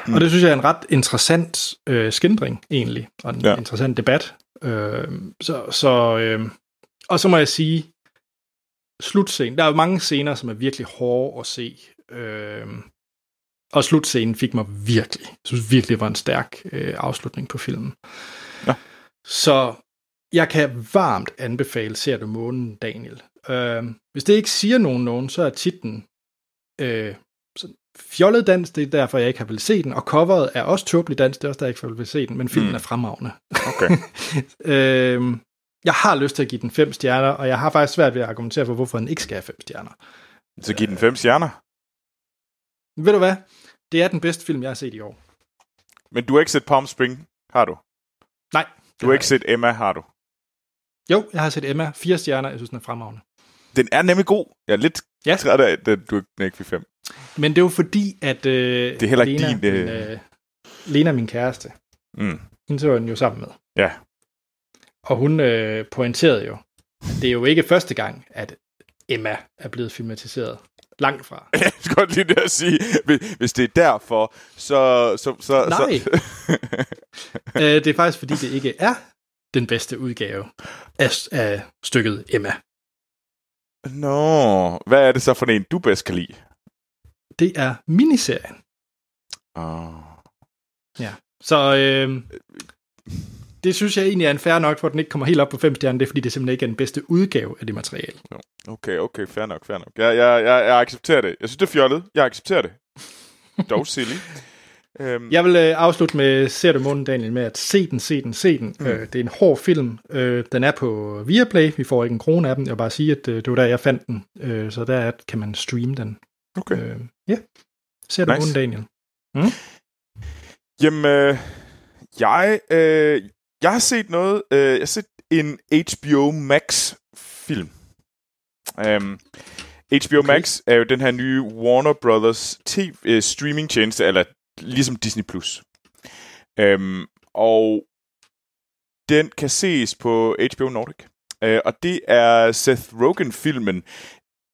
Mm. Og det synes jeg er en ret interessant øh, skændring egentlig, og en ja. interessant debat. Øh, så, så, øh, og så må jeg sige, slutscenen, der er jo mange scener, som er virkelig hårde at se. Øh, og slutscenen fik mig virkelig, jeg synes virkelig var en stærk øh, afslutning på filmen. Ja. Så jeg kan varmt anbefale Ser du månen, Daniel. Øh, hvis det ikke siger nogen nogen, så er titlen øh, fjollet dans, det er derfor, jeg ikke har vel se den, og coveret er også tåbeligt dans, det er også der, jeg ikke har vil se den, men filmen mm. er fremragende. Okay. øh, jeg har lyst til at give den fem stjerner, og jeg har faktisk svært ved at argumentere for, hvorfor den ikke skal have fem stjerner. Så giv den fem stjerner? Ved du hvad? Det er den bedste film, jeg har set i år. Men du har ikke set Palm Spring, har du? Nej. Du har ikke set Emma, har du? Jo, jeg har set Emma. Fire stjerner. Jeg synes, den er fremragende. Den er nemlig god. Jeg er lidt ja. træt af, at du ikke fik fem. Men det er jo fordi, at øh, det er heller Lena, din, øh... min, øh, Lena, min kæreste, mm. hende så den jo sammen med. Ja. Og hun øh, pointerede jo, at det er jo ikke første gang, at Emma er blevet filmatiseret. Langt fra. Jeg skal godt lige at sige, hvis det er derfor, så... så, så Nej. Så... øh, det er faktisk, fordi det ikke er den bedste udgave af, af stykket Emma. Nå, hvad er det så for en, du bedst kan lide? Det er miniserien. Oh. Ja, så øh, det synes jeg egentlig er en fair nok, for at den ikke kommer helt op på fem stjerner. Det er, fordi det simpelthen ikke er den bedste udgave af det materiale. Okay, okay, fair nok, fair nok. Jeg, jeg, jeg, jeg accepterer det. Jeg synes, det er fjollet. Jeg accepterer det. Dog silly. Um, jeg vil øh, afslutte med Ser du munden, Daniel, med at se den, se den, se den. Mm. Øh, det er en hård film. Øh, den er på Viaplay. Vi får ikke en krone af den. Jeg vil bare sige, at øh, det var der, jeg fandt den. Øh, så der kan man streame den. Okay. Øh, ja. Ser du nice. munden, Daniel? Mm? Jamen, øh, jeg, øh, jeg har set noget. Øh, jeg har set en HBO Max film. Um, HBO okay. Max er jo den her nye Warner Brothers TV, øh, streaming tjeneste, eller ligesom Disney+. Plus. Um, og den kan ses på HBO Nordic. Uh, og det er Seth Rogen-filmen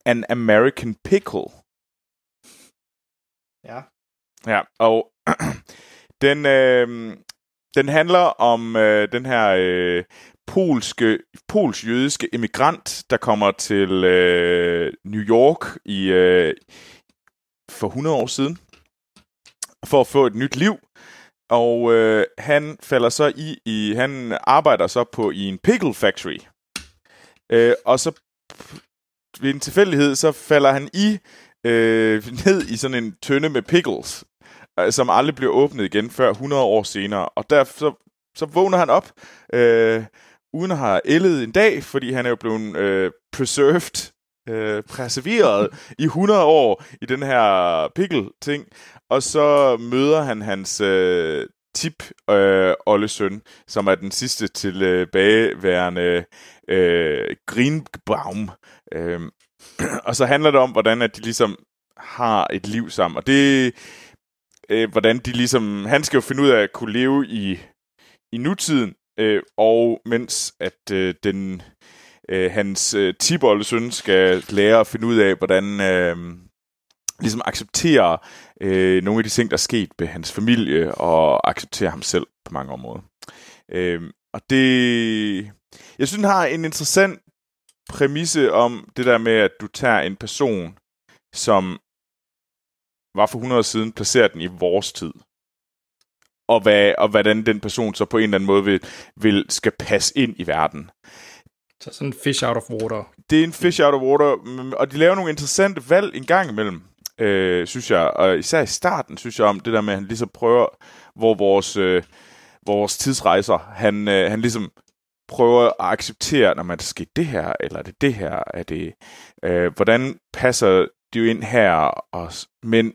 An American Pickle. Ja. Ja, og den, øh, den handler om øh, den her øh, polske, pols-jødiske emigrant, der kommer til øh, New York i øh, for 100 år siden for at få et nyt liv. Og øh, han falder så i, i, han arbejder så på i en pickle factory. Øh, og så ved en tilfældighed, så falder han i øh, ned i sådan en tønde med pickles, Øh, som aldrig bliver åbnet igen før 100 år senere. Og der så, så vågner han op, øh, uden at have ældet en dag, fordi han er jo blevet øh, preserved, øh, preserveret i 100 år i den her pickle-ting. Og så møder han hans øh, tip øh, Olle søn, som er den sidste tilbageværende øh, Greenbaum. Øh, og så handler det om, hvordan at de ligesom har et liv sammen. Og det, øh, hvordan de ligesom, han skal jo finde ud af at kunne leve i, i nutiden, øh, og mens at øh, den, øh, hans øh, tibolde søn skal lære at finde ud af, hvordan øh, ligesom acceptere øh, nogle af de ting, der er sket ved hans familie, og acceptere ham selv på mange områder. Øh, og det, Jeg synes, den har en interessant præmisse om det der med, at du tager en person, som var for 100 år siden, placerer den i vores tid. Og, hvad, og hvordan den person så på en eller anden måde vil, vil skal passe ind i verden. Så sådan en fish out of water. Det er en fish out of water, mm, og de laver nogle interessante valg en gang imellem, øh, synes jeg. Og især i starten, synes jeg om det der med, at han ligesom prøver, hvor vores, øh, vores tidsrejser, han, øh, han ligesom prøver at acceptere, når man skal det her, eller er det det her, er det, øh, hvordan passer det jo ind her, og, men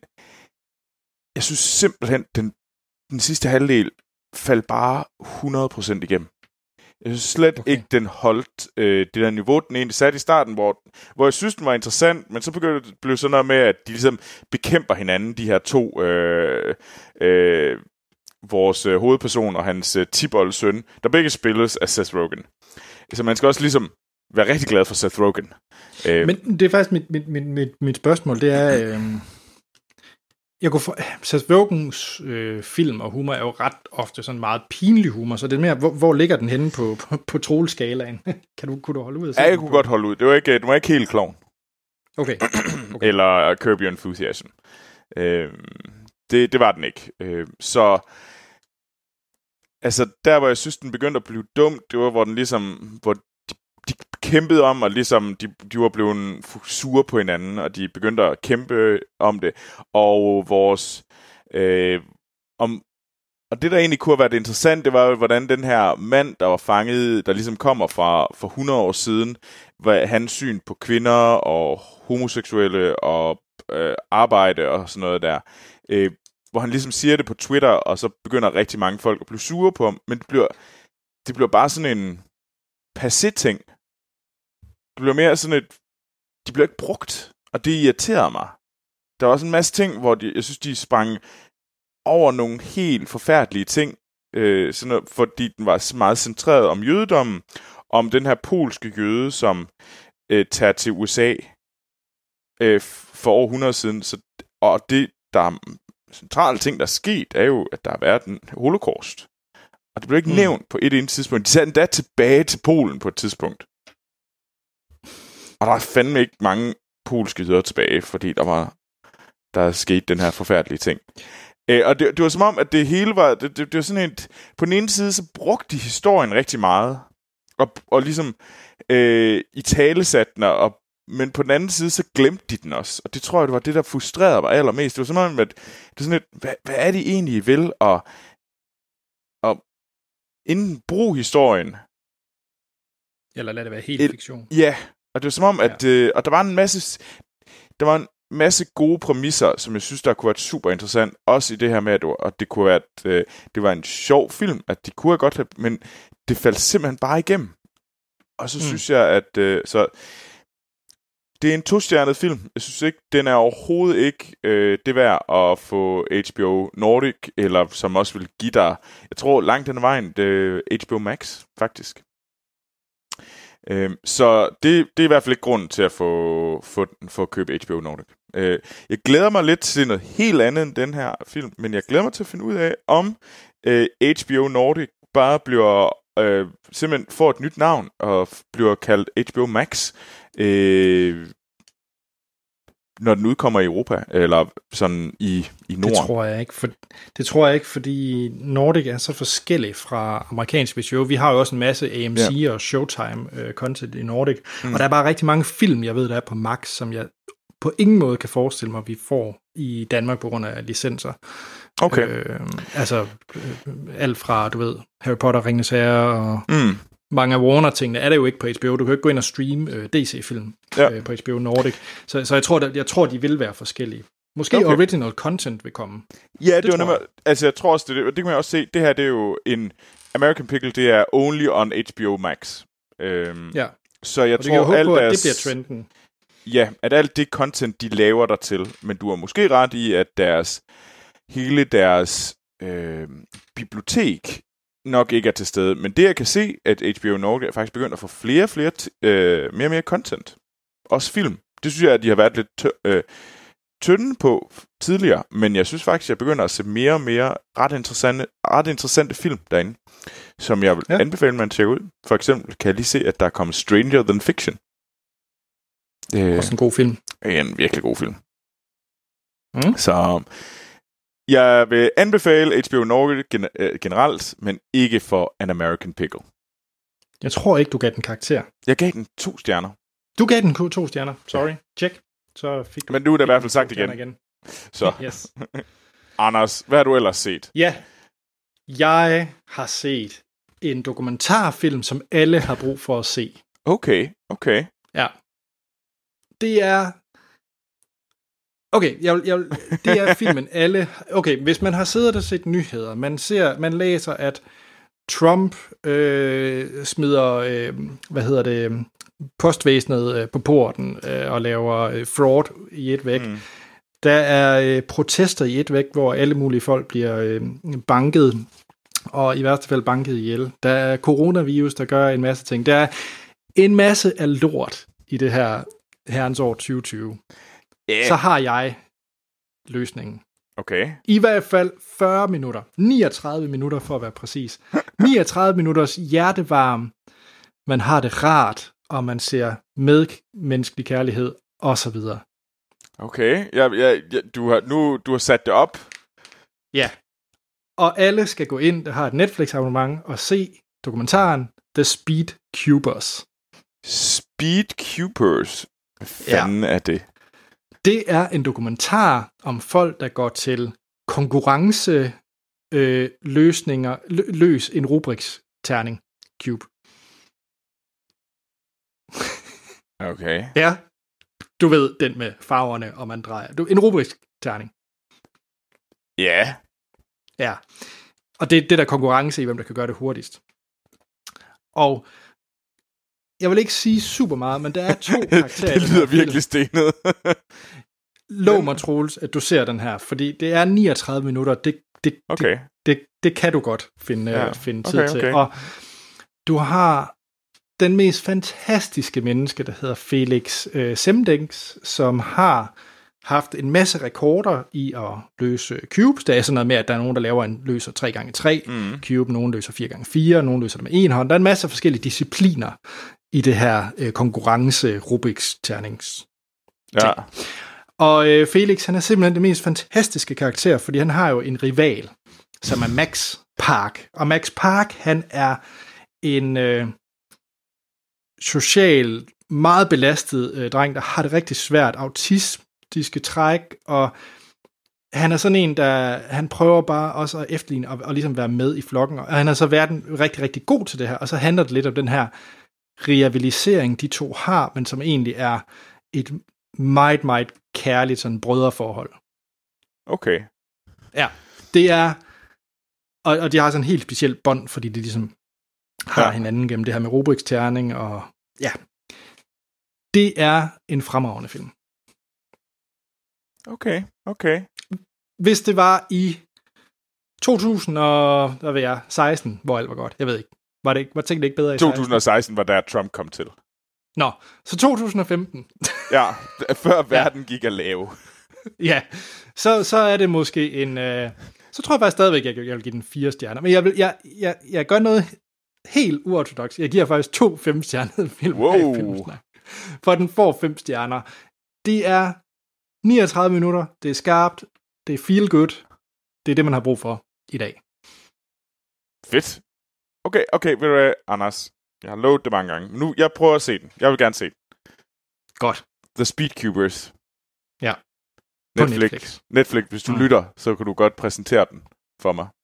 jeg synes simpelthen, den, den sidste halvdel faldt bare 100% igennem. Jeg synes slet okay. ikke, den holdt øh, det der niveau, den egentlig satte i starten, hvor, hvor jeg synes, den var interessant, men så begyndte det blive sådan noget med, at de ligesom bekæmper hinanden, de her to, øh, øh, vores øh, hovedperson og hans øh, tibold søn, der begge spilles af Seth Rogen. Så man skal også ligesom være rigtig glad for Seth Rogen. Øh, men det er faktisk mit, mit, mit, mit, mit spørgsmål, det er... Øh jeg kunne for, Seth Rogens øh, film og humor er jo ret ofte sådan meget pinlig humor, så det er mere, hvor, hvor ligger den henne på, på, på trolskalaen? kan du, kunne du holde ud? Ja, jeg kunne på? godt holde ud. Det var ikke, det var ikke helt klovn. Okay. okay. Eller Curb Your Enthusiasm. Øh, det, det var den ikke. Øh, så altså, der hvor jeg synes, den begyndte at blive dum, det var, hvor den ligesom, hvor kæmpet om, og ligesom de, de var blevet sure på hinanden, og de begyndte at kæmpe om det. Og vores... Øh, om, og det, der egentlig kunne have været interessant, det var jo, hvordan den her mand, der var fanget, der ligesom kommer fra for 100 år siden, hvad hans syn på kvinder og homoseksuelle og øh, arbejde og sådan noget der, øh, hvor han ligesom siger det på Twitter, og så begynder rigtig mange folk at blive sure på ham, men det bliver, det bliver bare sådan en passé ting, bliver mere sådan et... De bliver ikke brugt, og det irriterer mig. Der var også en masse ting, hvor de, jeg synes, de sprang over nogle helt forfærdelige ting, øh, sådan noget, fordi den var meget centreret om jødedommen, om den her polske jøde, som øh, tager til USA øh, for over 100 siden. Så, og det, der er centrale ting, der er sket, er jo, at der har været en holocaust. Og det blev ikke mm. nævnt på et eneste tidspunkt. De satte endda tilbage til Polen på et tidspunkt. Og der er fandme ikke mange polske jøder tilbage, fordi der var der er sket den her forfærdelige ting. Øh, og det, det var som om, at det hele var... Det, det, det var sådan et... På den ene side, så brugte de historien rigtig meget. Og, og ligesom øh, i talesatten, og, men på den anden side, så glemte de den også. Og det tror jeg, det var det, der frustrerede mig allermest. Det var som om, at det er sådan et, hvad, hvad er det egentlig, I vil? Og, og inden brug historien. Eller lad det være helt et, fiktion. Ja, og det var som om, ja. at øh, og der var en masse, der var en masse gode præmisser, som jeg synes, der kunne være super interessant. Også i det her med, at, at det kunne være, at øh, det var en sjov film, at de kunne godt have, men det faldt simpelthen bare igennem. Og så mm. synes jeg, at øh, så det er en to-stjernet film. Jeg synes ikke, den er overhovedet ikke øh, det værd at få HBO Nordic, eller som også vil give dig, jeg tror langt den vejen, det HBO Max, faktisk. Øh, så det, det er i hvert fald ikke grunden til at få, få, få at købe HBO Nordic. Øh, jeg glæder mig lidt til noget helt andet end den her film, men jeg glæder mig til at finde ud af, om øh, HBO Nordic bare bliver øh, simpelthen får et nyt navn og bliver kaldt HBO Max. Øh, når den udkommer i Europa, eller sådan i, i Norden? Det tror jeg ikke, for, det tror jeg ikke, fordi Nordic er så forskellig fra amerikansk show. Vi har jo også en masse AMC ja. og Showtime uh, content i Nordic, mm. og der er bare rigtig mange film, jeg ved, der er på Max, som jeg på ingen måde kan forestille mig, vi får i Danmark på grund af licenser. Okay. Øh, altså øh, alt fra, du ved, Harry Potter, Ringens Herre og mm mange af Warner-tingene er det jo ikke på HBO. Du kan ikke gå ind og streame øh, DC-film ja. øh, på HBO Nordic. Så, så jeg, tror, der, jeg tror, de vil være forskellige. Måske okay. original content vil komme. Ja, det, det var nemlig, altså jeg tror også, det, det kan man også se, det her det er jo en American Pickle, det er only on HBO Max. Øhm, ja. Så jeg og tror, håbe alt på, at deres, det bliver trenden. Ja, at alt det content, de laver der til, men du har måske ret i, at deres hele deres øh, bibliotek nok ikke er til stede. Men det, jeg kan se, at HBO Norge er faktisk begyndt at få flere og flere, øh, mere og mere content. Også film. Det synes jeg, at de har været lidt tør, øh, tynde på tidligere, men jeg synes faktisk, jeg begynder at se mere og mere ret interessante, ret interessante film derinde, som jeg vil ja. Anbefale, man tjekke ud. For eksempel kan jeg lige se, at der er kommet Stranger Than Fiction. Det Også en god film. er en virkelig god film. Mm. Så jeg vil anbefale HBO Norge gen- øh, generelt, men ikke for An American Pickle. Jeg tror ikke, du gav den karakter. Jeg gav den to stjerner. Du gav den to stjerner. Sorry. Check. Så fik du Men nu er det i hvert fald sagt stjerner igen. Så, Yes. Anders, hvad har du ellers set? Ja, jeg har set en dokumentarfilm, som alle har brug for at se. Okay, okay. Ja. Det er... Okay, jeg, jeg, det er filmen alle... Okay, hvis man har siddet og set nyheder, man ser, man læser, at Trump øh, smider, øh, hvad hedder det, postvæsenet øh, på porten øh, og laver øh, fraud i et væk. Mm. Der er øh, protester i et væk, hvor alle mulige folk bliver øh, banket, og i værste fald banket ihjel. Der er coronavirus, der gør en masse ting. Der er en masse af lort i det her herrens år 2020. Yeah. Så har jeg løsningen. Okay. I hvert fald 40 minutter. 39 minutter for at være præcis. 39 minutters hjertevarm. Man har det rart, og man ser medmenneskelig kærlighed, og så videre. Okay. Jeg, jeg, jeg, du, har, nu, du har sat det op. Ja. Og alle skal gå ind, der har et Netflix-abonnement, og se dokumentaren The Speed Cubers. Speed Cubers. Hvad fanden ja. er det? Det er en dokumentar om folk, der går til konkurrence øh, løsninger, lø, løs en rubriks terning cube. Okay. Ja, du ved den med farverne, og man drejer. Du, en rubriks terning. Ja. Ja. Og det er det der konkurrence i, hvem der kan gøre det hurtigst. Og jeg vil ikke sige super meget, men der er to karakterer. det lyder virkelig stenet. Lov mig, Troels, at du ser den her, fordi det er 39 minutter. Det, det, okay. det, det, det kan du godt finde, Ja, ja. finde tid okay, til. okay. Og du har den mest fantastiske menneske, der hedder Felix øh, Semdings, som har haft en masse rekorder i at løse cubes. Der er sådan noget med, at der er nogen, der laver en løser 3x3 Mm. cube, nogen løser 4x4, nogen løser det med en hånd. Der er en masse forskellige discipliner i det her øh, konkurrence Rubiks ternings Ja. og øh, Felix, han er simpelthen det mest fantastiske karakter, fordi han har jo en rival, som er Max Park. Og Max Park, han er en øh, social, meget belastet øh, dreng, der har det rigtig svært, autistiske træk, og han er sådan en, der han prøver bare også at efterligne og, og ligesom være med i flokken, og han er så været rigtig, rigtig god til det her, og så handler det lidt om den her rivalisering, de to har, men som egentlig er et meget, meget kærligt sådan brødreforhold. Okay. Ja, det er, og, og de har sådan en helt speciel bånd, fordi de ligesom har Ja. hinanden gennem det her med Rubriks terning, og ja, det er en fremragende film. Okay. Okay. Hvis det var i 2000 og, hvad ved jeg, 16, hvor alt var godt, jeg ved ikke, var det ikke, var tingene ikke bedre i 16? 2016 var der Trump kom til. Nå, så 2015, Ja, før verden gik af lave. ja, så, så er det måske en, øh, så tror jeg faktisk stadigvæk, jeg, jeg vil give den fire stjerner, men jeg, vil, jeg, jeg, jeg gør noget helt uortodox. Jeg giver faktisk to femstjernede film Wow. Filmsnak. For den får fem stjerner. Det er 39 minutter, det er skarpt, det er feel good, det er det, man har brug for i dag. Fedt. Okay, okay, ved du hvad, Anders? Jeg har lovet det mange gange. Nu, jeg prøver at se den. Jeg vil gerne se den. Godt. The Speedcubers. Ja. Netflix. Netflix. Netflix, hvis du Mm. lytter, så kan du godt præsentere den for mig.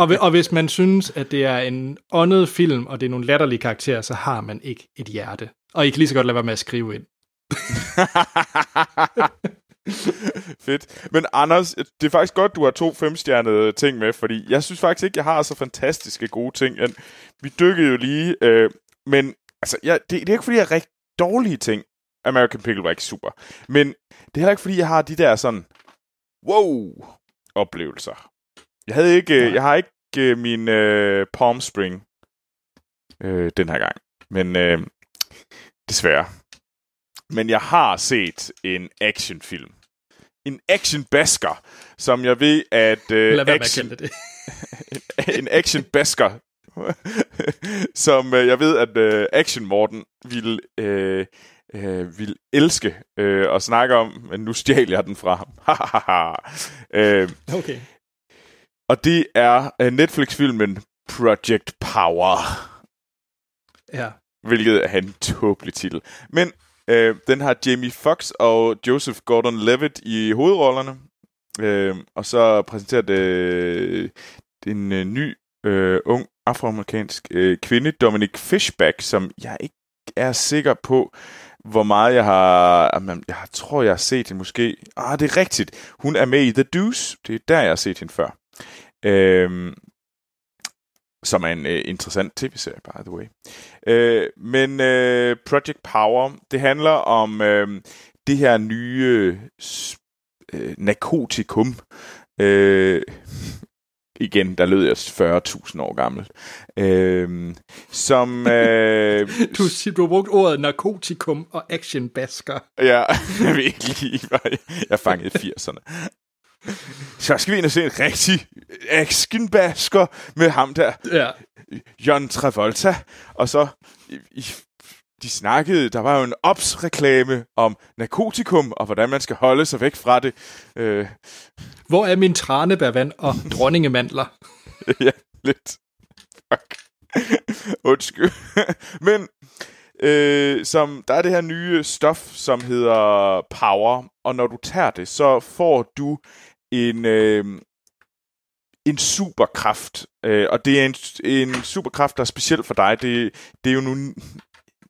Og, hvi- og hvis man synes, at det er en åndet film, og det er nogle latterlige karakterer, så har man ikke et hjerte. Og I kan lige så godt lade være med at skrive ind. Fedt. Men Anders, det er faktisk godt, du har to femstjernede ting med, fordi jeg synes faktisk ikke, jeg har så fantastiske gode ting. Vi dykkede jo lige, øh, men altså, jeg, det, det er ikke, fordi jeg har rigtig dårlige ting. American Pickle var ikke super. Men det er heller ikke, fordi jeg har de der sådan, wow, oplevelser. Jeg havde ikke, øh, Nej. jeg har ikke øh, min øh, Palm Spring øh, den her gang. Men øh, desværre. Men jeg har set en actionfilm en action basker, som jeg ved, at... Øh, Lad være action, med at en, det. en action basker, som øh, jeg ved, at øh, Action Morten vil, øh, øh, vil elske øh, at snakke om, men nu stjal jeg den fra ham. øh, Okay. og det er øh, Netflix-filmen Project Power, Ja. hvilket er en tåbelig titel. Men øh, den har Jamie Fox og Joseph Gordon-Levitt i hovedrollerne. Øh, og så præsenterer det øh, en øh, ny øh, ung afroamerikansk øh, kvinde, Dominic Fishback, som jeg ikke er sikker på, hvor meget jeg har... Jamen, jeg tror, jeg har set hende måske... Ah, det er rigtigt. Hun er med i The Deuce. Det er der, jeg har set hende før. Øhm, som er en øh, interessant tv-serie, by the way. Øh, men øh, Project Power, det handler om øh, det her nye øh, narkotikum. Øh, igen, der lød jeg 40.000 år gammel. Øh, som... Øh, Du, du har brugt ordet narkotikum og actionbasker. Ja, jeg ved ikke lige, jeg, jeg fangede i 80'erne. Så skal vi ind og se en rigtig actionbasker med ham der, Ja. John Travolta. Og så, i, i, de snakkede, der var jo en ops-reklame om narkotikum, og hvordan man skal holde sig væk fra det. Øh, Hvor er min tranebærvand og dronningemandler? ja, lidt. Fuck. Undskyld. Men øh, som, der er det her nye stof, som hedder Power, og når du tager det, så får du en, øh, en superkraft. Øh, og det er en, en superkraft, der er speciel for dig. Det, det er jo nu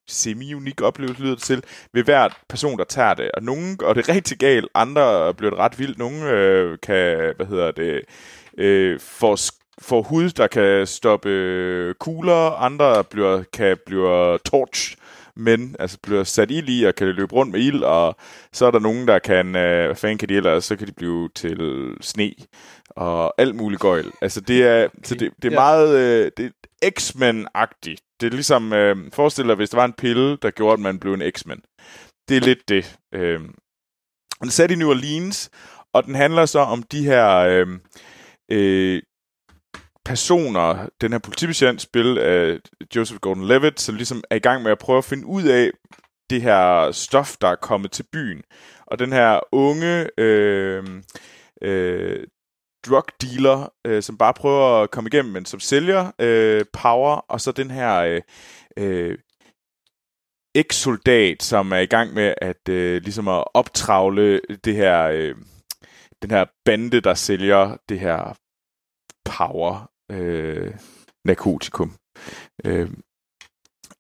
semi-unik oplevelse, lyder det til, ved hver person, der tager det. Og nogen går det rigtig galt, andre bliver det ret vildt. Nogle øh, kan, hvad hedder det, øh, få, få hud, der kan stoppe øh, kugler, andre bliver, kan blive torch, men altså bliver sat ild i og kan løbe rundt med ild, og så er der nogen, der kan, øh, hvad fanden kan de ellers, så kan de blive til sne og alt muligt gøjl. Altså det er, okay. så det, det er Ja. meget, øh, det er X-Men-agtigt. Det er ligesom, øh, forestil dig, hvis der var en pille, der gjorde, at man blev en X-Men. Det er lidt det. Øh. Den er sat i New Orleans, og den handler så om de her øh, øh, personer, den her politibetjent, spil af Joseph Gordon-Levitt, som ligesom er i gang med at prøve at finde ud af det her stof, der er kommet til byen. Og den her unge øh, øh, drug dealer, øh, som bare prøver at komme igennem, men som sælger øh, power, og så den her øh, øh, eks-soldat, som er i gang med at øh, ligesom at optravle det her øh, den her bande, der sælger det her power øh, narkotikum. Øh,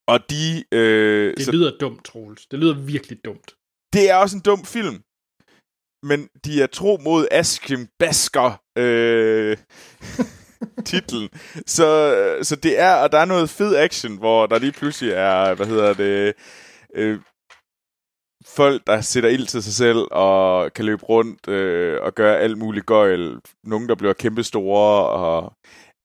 og de... Øh, Det så, lyder dumt, Troels. Det lyder virkelig dumt. det er også en dum film. Men de er tro mod Askim Basker øh, titlen. Så, så det er, og der er noget fed action, hvor der lige pludselig er, hvad hedder det, øh, folk, der sætter ild til sig selv og kan løbe rundt øh, og gøre alt muligt gøjl. Nogle, der bliver kæmpe store og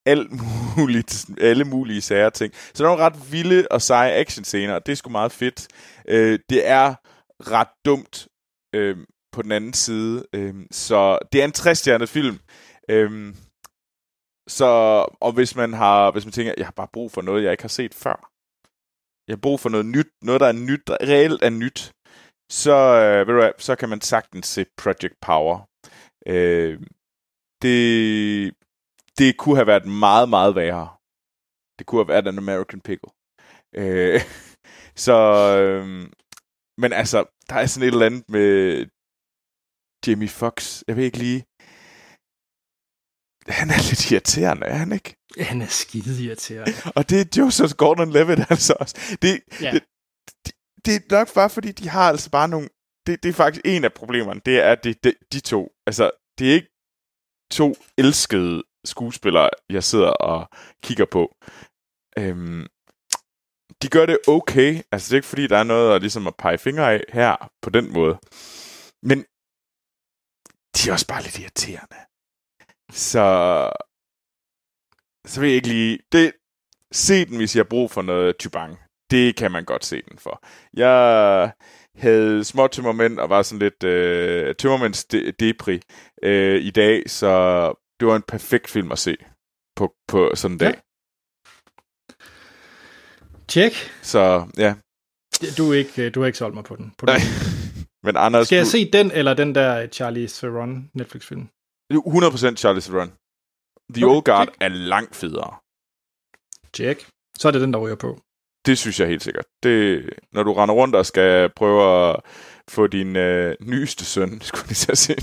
alt muligt, alle mulige sære ting. Så der er nogle ret vilde og seje actionscener, og det er sgu meget fedt. Øh, det er ret dumt øh, på den anden side. Øh, så det er en 60 film. Øh, så, og hvis man har, hvis man tænker, jeg har bare brug for noget, jeg ikke har set før. Jeg har brug for noget nyt, noget der er nyt, der reelt er nyt. Så, øh, ved du hvad, så kan man sagtens se Project Power. Øh, det, det kunne have været meget, meget værre. Det kunne have været en American Pickle. Øh, så, øh, men altså, der er sådan et eller andet med Jamie Foxx. Jeg ved ikke lige. Han er lidt irriterende, er han ikke? Han er skide irriterende. Og det er Joseph Gordon-Levitt altså også. Det, Ja. det, det, det er nok bare, fordi de har altså bare nogle... Det, det er faktisk en af problemerne, det er, at det, det, de to... Altså, det er ikke to elskede skuespillere, jeg sidder og kigger på. Øhm, de gør det okay. Altså, det er ikke fordi, der er noget at, ligesom at pege fingre af her på den måde. Men de er også bare lidt irriterende. Så... Så vil jeg ikke lige... Det, se den, hvis jeg har brug for noget tybang. Det kan man godt se den for. Jeg havde små tømmermænd og var sådan lidt øh, tømmermænds depri øh, i dag, så det var en perfekt film at se på, på sådan en dag. Ja. Tjek. Så ja, Du er ikke, øh, du har ikke solgt mig på den. På den. men Anders, Skal jeg du- se den, eller den der Charlie Theron Netflix-film? 100% Charlie Theron. The Okay, Old Guard check. er langt federe. Tjek. Så er det den, der ryger på. Det synes jeg helt sikkert. Det, når du render rundt og skal prøve at få din øh, nyeste søn, skulle jeg at sige,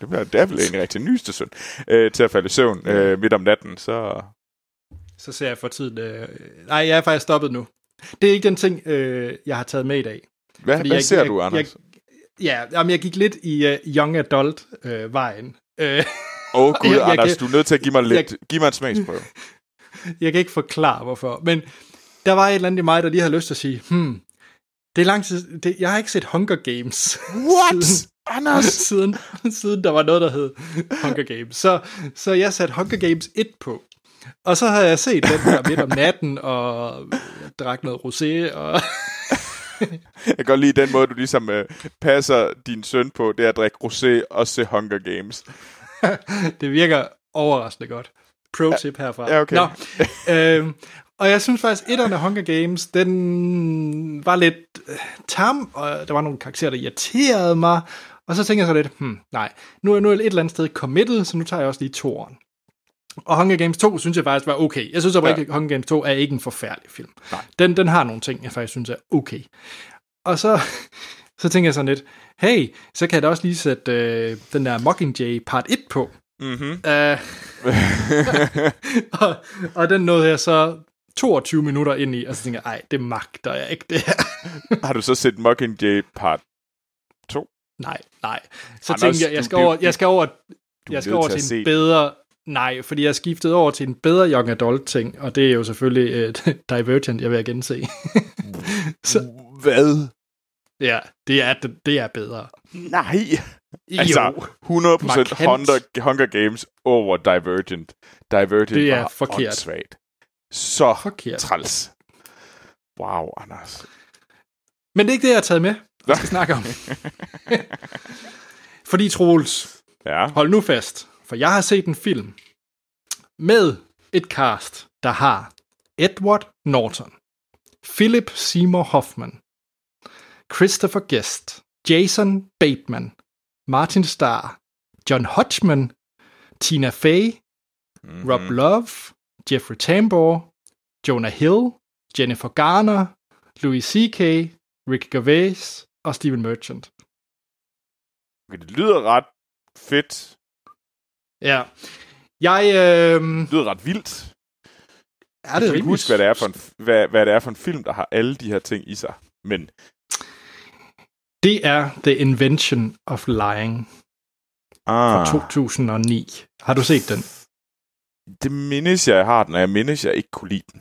det bliver det er vel egentlig rigtig nyeste søn, øh, til at falde i søvn øh, midt om natten, så... Så ser jeg for tiden... Øh... Nej, jeg er faktisk stoppet nu. Det er ikke den ting, øh, jeg har taget med i dag. Hvad, Fordi hvad jeg- ser jeg- du, Anders? Ja, jamen, jeg gik lidt i uh, young adult-vejen. Øh, Åh oh, gud, jeg- jeg Anders, kan- du er nødt til at give mig, lidt, jeg- give mig en smagsprøve. jeg kan ikke forklare, hvorfor. Men der var et eller andet i mig, der lige har lyst til at sige, hmm, det er lang tid... Det, jeg har ikke set Hunger Games. What? Siden, Anders? siden, siden der var noget, der hed Hunger Games. Så, så jeg satte Hunger Games 1 på. Og så har jeg set den her midt om natten, og jeg drak noget rosé, og Jeg kan godt lide den måde, du ligesom øh, passer din søn på, det er at drikke rosé og se Hunger Games. det virker overraskende godt. Pro-tip herfra. ja, okay. Nå, øhm, og jeg synes faktisk, et af Hunger Games, den var lidt øh, tam, og der var nogle karakterer, der irriterede mig, og så tænkte jeg så lidt, hmm, nej, nu er nu er jeg et eller andet sted committed, så nu tager jeg også lige toeren. Og Hunger Games 2 synes jeg faktisk var okay. Jeg synes oprigtigt, ja. Hunger Games 2 er ikke en forfærdelig film. Nej. Den, den har nogle ting, jeg faktisk synes er okay. Og så, så tænker jeg sådan lidt, hey, så kan jeg da også lige sætte øh, den der Mockingjay part 1 på. Mm-hmm. Uh, og, og den nåede jeg så 22 minutter ind i, og så tænker jeg, ej, det magter jeg ikke, det her. Har du så set Mockingjay part nej, nej. Så Anders, tænkte jeg, jeg skal du- over, jeg skal over, er jeg skal over til til se en bedre, nej, fordi jeg skiftede over til en bedre young adult ting, og det er jo selvfølgelig uh, Divergent, jeg vil gense. så- Hvad? ja, det er, det, er bedre. Nej. Altså, jo, 100% Markant. Hunger, Hunger Games over Divergent. Divergent Det er forkert. åndssvagt. Så forkert. træls. Wow, Anders. Men det er ikke det, jeg har taget med, vi skal snakke om. fordi Troels, Ja. Hold nu fast, for jeg har set en film med et cast, der har Edward Norton, Philip Seymour Hoffman, Christopher Guest, Jason Bateman, Martin Starr, John Hodgman, Tina Fey, Mm-hmm. Rob Love, Jeffrey Tambor, Jonah Hill, Jennifer Garner, Louis C.K., Rick Gervais og Stephen Merchant. Okay, det lyder ret fedt. Ja. Jeg, øh, Det lyder ret vildt. er Jeg det kan ikke huske, hvad det, er for en, hvad, hvad det er for en film, der har alle de her ting i sig. Men Det er The Invention of Lying fra ah, 2009. Har du set den? Det mindes jeg, jeg har den, og jeg mindes, jeg ikke kunne lide den.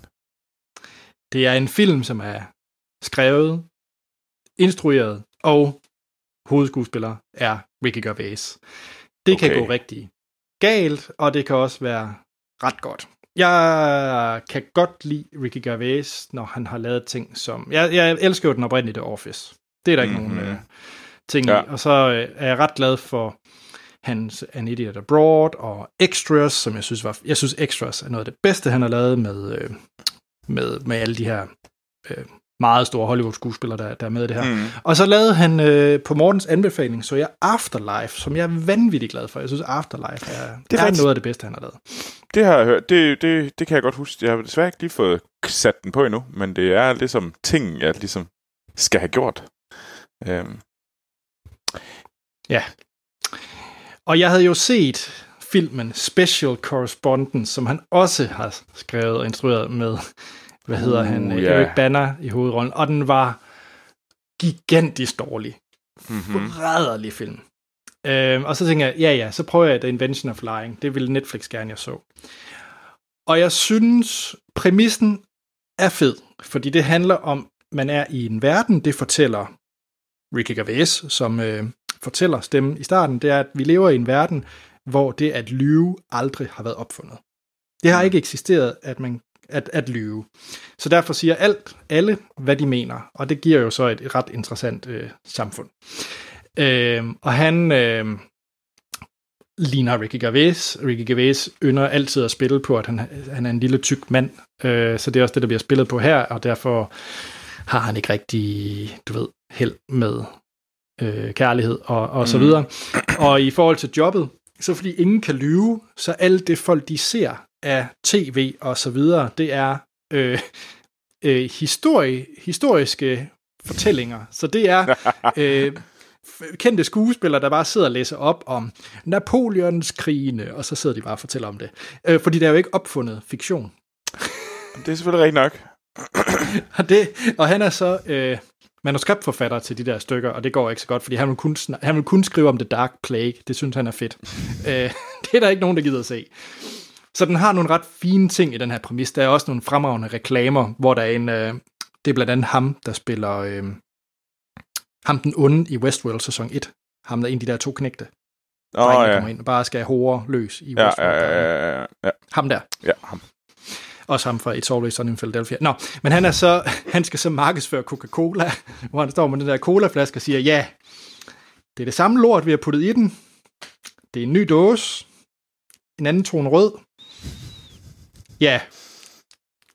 Det er en film, som er skrevet, instrueret, og hovedskuespiller er Ricky Gervais. Det okay. kan gå rigtig galt, og det kan også være ret godt. Jeg kan godt lide Ricky Gervais, når han har lavet ting som... Jeg, jeg elsker jo den oprindelige The Office. Det er der ikke Mhm. nogen øh, ting Ja. i. Og så øh, er jeg ret glad for hans An Idiot Abroad og Extras, som jeg synes var... Jeg synes Extras er noget af det bedste, han har lavet med, øh, med, med alle de her øh, meget store Hollywood-skuespillere, der, der er med i det her. Mm. Og så lavede han øh, på Mortens anbefaling, så jeg Afterlife, som jeg er vanvittigt glad for. Jeg synes, Afterlife er, Det er er, rigtigt. noget af det bedste, han har lavet. Det har jeg hørt. Det, det, det kan jeg godt huske. Jeg har desværre ikke lige fået sat den på endnu, men det er ligesom ting, jeg ligesom skal have gjort. Øhm, Og jeg havde jo set filmen Special Correspondence, som han også har skrevet og instrueret med, hvad hedder Uh, han, ja. Eric Banner i hovedrollen. Og den var gigantisk dårlig. mm-hmm. Forræderlig film. Øhm, og så tænker jeg, ja ja, så prøver jeg The Invention of Lying. Det ville Netflix gerne, jeg så. Og jeg synes, præmissen er fed, fordi det handler om, man er i en verden, det fortæller Ricky Gervais, som øh, fortæller stemmen i starten, det er, at vi lever i en verden, hvor det at lyve aldrig har været opfundet. Det har Mm. ikke eksisteret, at man at, at lyve. Så derfor siger alt, alle, hvad de mener, og det giver jo så et, et ret interessant øh, samfund. Øh, og han øh, ligner Ricky Gervais. Ricky Gervais ynder altid at spille på, at han, han er en lille tyk mand, øh, så det er også det, der bliver spillet på her, og derfor har han ikke rigtig, du ved, held med øh, kærlighed og, og så videre. Og i forhold til jobbet, så fordi ingen kan lyve, så alt det folk, de ser af tv og så videre, det er øh, øh, historie, historiske fortællinger. Så det er øh, kendte skuespillere, der bare sidder og læser op om Napoleons krigene, og så sidder de bare og fortæller om det. Øh, fordi det er jo ikke opfundet fiktion. Det er selvfølgelig rigtigt nok. og, det, og han er så øh, manuskriptforfatter til de der stykker, og det går ikke så godt, fordi han vil kun, han vil kun skrive om The Dark Plague. Det synes han er fedt. øh, det er der ikke nogen, der gider at se. Så den har nogle ret fine ting i den her præmis. Der er også nogle fremragende reklamer, hvor der er en... Øh, det er blandt andet ham, der spiller... Øh, ham den onde i Westworld sæson 1. Ham der er en af de der to knægte. Åh, oh, ja. kommer ind og bare skal hore løs i Ja, Westworld. ja, ja, ja, ja. Ham der. ja ham. Også ham fra It's Always Sunny in Philadelphia. Nå, men han, er så, han skal så markedsføre Coca-Cola, hvor han står med den der colaflaske og siger, ja, det er det samme lort, vi har puttet i den. Det er en ny dåse. En anden tone rød. Ja,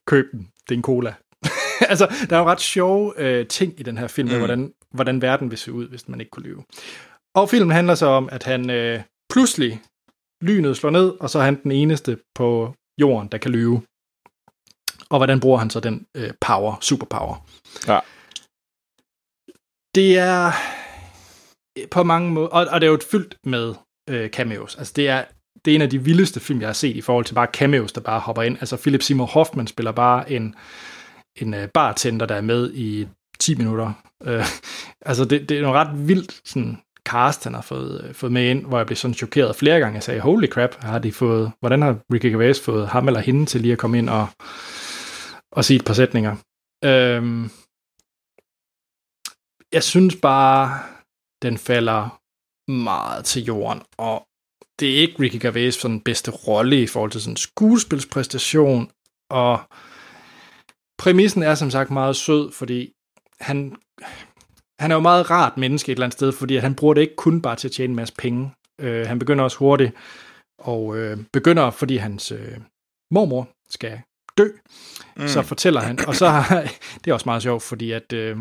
køb den. Det er en cola. altså, der er jo ret sjove øh, ting i den her film, mm. Hvordan, hvordan verden vil se ud, hvis man ikke kunne lyve. Og filmen handler så om, at han øh, pludselig lynet slår ned, og så er han den eneste på jorden, der kan lyve. Og hvordan bruger han så den øh, power, superpower? Ja. Det er på mange måder, og, og det er jo fyldt med øh, cameos. Altså det er, det er en af de vildeste film, jeg har set i forhold til bare cameos, der bare hopper ind. Altså Philip Seymour Hoffman spiller bare en, en øh, bartender, der er med i 10 minutter. Øh, altså det, det er nogle ret vildt sådan, cast, han har fået, øh, fået med ind, hvor jeg blev sådan chokeret flere gange. Jeg sagde, holy crap, har de fået, hvordan har Ricky Gervais fået ham eller hende til lige at komme ind og, og sige et par sætninger? Øhm, jeg synes bare, den falder meget til jorden, og det er ikke Ricky Gervais sådan bedste rolle i forhold til sådan skuespilspræstation, og præmissen er som sagt meget sød, fordi han, han er jo meget rart menneske et eller andet sted, fordi at han bruger det ikke kun bare til at tjene en masse penge. Øh, han begynder også hurtigt, og øh, begynder, fordi hans øh, mormor skal dø, mm. så fortæller han, og så har, det er også meget sjovt, fordi at øh,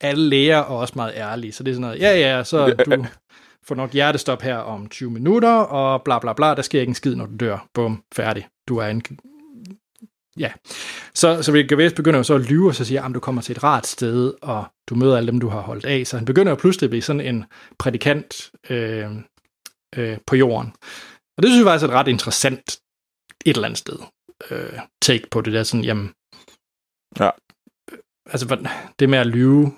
alle læger er også meget ærlige, så det er sådan noget, ja ja, så du får nok hjertestop her om 20 minutter, og bla bla bla, der sker ikke en skid, når du dør. Bum, færdig. Du er en... Ja. Så, så Rick Gervais begynder jo så at lyve, og så siger, at du kommer til et rart sted, og du møder alle dem, du har holdt af. Så han begynder jo pludselig at blive sådan en prædikant øh, øh, på jorden. Og det synes jeg faktisk er et ret interessant et eller andet sted øh, take på det der sådan, jamen... Ja. Altså, det med at lyve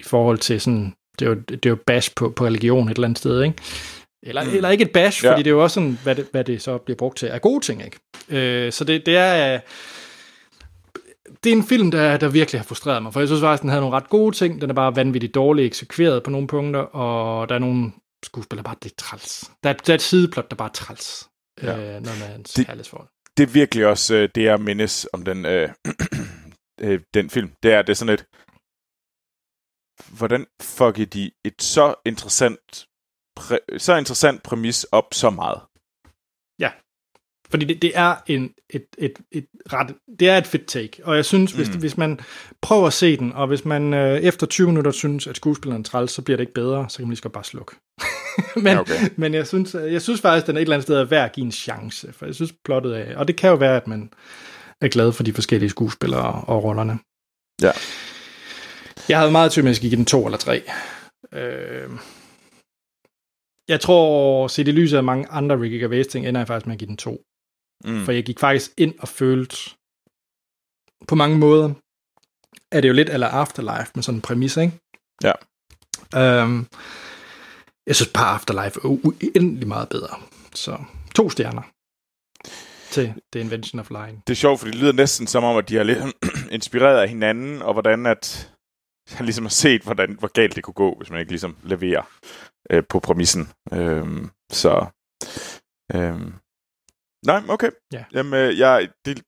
i forhold til sådan det er jo, det er jo bash på, på religion et eller andet sted, ikke? Eller, mm. eller ikke et bash, Ja. fordi det er jo også sådan, hvad det, hvad det så bliver brugt til, er gode ting, ikke? Øh, så det, det er... Det er en film, der, der virkelig har frustreret mig, for jeg synes faktisk, den havde nogle ret gode ting. Den er bare vanvittigt dårligt eksekveret på nogle punkter, og der er nogle skuespillere, bare det er træls. Der er, der er et sideplot, der bare er træls. Ja. Ja. Øh, med hans Det- kærlighedsforhold. Det er virkelig også øh, det, jeg mindes om den, øh, øh, den film. Det er, det er sådan et... Hvordan fucker de et så interessant, præ, så interessant præmis op så meget? Fordi det, det er en, et, et, et ret, det er et fedt take, og jeg synes, hvis, Mm. hvis man prøver at se den, og hvis man øh, efter 20 minutter synes, at skuespilleren er træls, så bliver det ikke bedre, så kan man lige så godt bare slukke. men, Ja, okay. men jeg synes, jeg synes faktisk, den er et eller andet sted er værd at give en chance, for jeg synes plottet er, og det kan jo være, at man er glad for de forskellige skuespillere og rollerne. Ja. Jeg havde meget tvivl at jeg skulle give den to eller tre. Øh, jeg tror, set i lyset af mange andre Ricky Gervais ting, ender jeg faktisk med at give den to. Mm. For jeg gik faktisk ind og følte, på mange måder, er det jo lidt eller Afterlife med sådan en præmis, ikke? Ja. Øhm, jeg synes bare, Afterlife er uendelig meget bedre. Så to stjerner til The Invention of Lying. Det er sjovt, for det lyder næsten som om, at de har lidt inspireret af hinanden, og hvordan at han ligesom har set, hvordan, hvor galt det kunne gå, hvis man ikke ligesom leverer øh, på præmissen. Øhm, så... Øhm, nej, okay. Ja. Jamen, øh, jeg, det,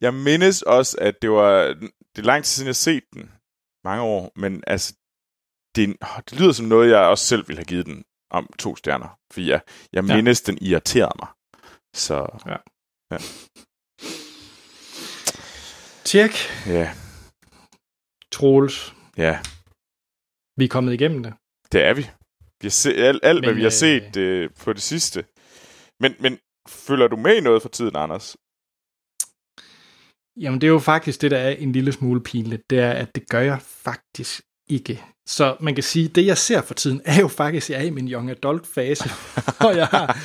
jeg mindes også, at det var... Det er lang tid siden, jeg har set den. Mange år. Men altså, det, det lyder som noget, jeg også selv ville have givet den om to stjerner. For jeg, jeg Ja. mindes, den irriterede mig. Så Tjek, ja, Troels. ja, Vi er kommet igennem det. det er vi. Vi har set alt, alt hvad Men, vi har øh, set øh, på det sidste. Men, men følger du med i noget for tiden, Anders? Jamen, det er jo faktisk det, der er en lille smule pinligt. Det er, at det gør jeg faktisk ikke. Så man kan sige, det jeg ser for tiden, er jo faktisk, at jeg er i min young adult fase. og jeg, har,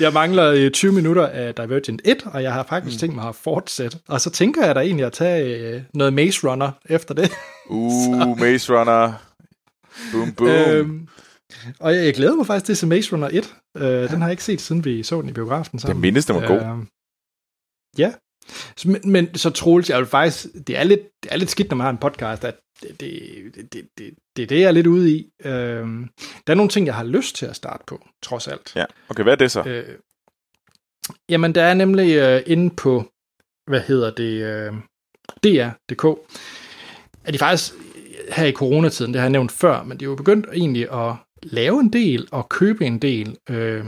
jeg mangler øh, 20 minutter af Divergent 1, og jeg har faktisk tænkt mig at fortsætte. Og så tænker jeg da egentlig at tage øh, noget Maze Runner efter det. Uh, Maze Runner. Boom, boom. Øhm, og jeg, jeg glæder mig faktisk til at Maze Runner 1. Øh, den har jeg ikke set, siden vi så den i biografen jeg sammen. mindes, den var god. Øhm, ja. Så, men, men så Troels, jeg vil faktisk, det er lidt, det er lidt skidt, når man har en podcast, at det, det, det, det, det, det er det, jeg er lidt ude i. Øhm, der er nogle ting, jeg har lyst til at starte på, trods alt. Ja, okay, hvad er det så? Øh, jamen, der er nemlig øh, inde på, hvad hedder det, øh, DR.dk, er de faktisk her i coronatiden, det har jeg nævnt før, men de er jo begyndt egentlig at lave en del og købe en del øh,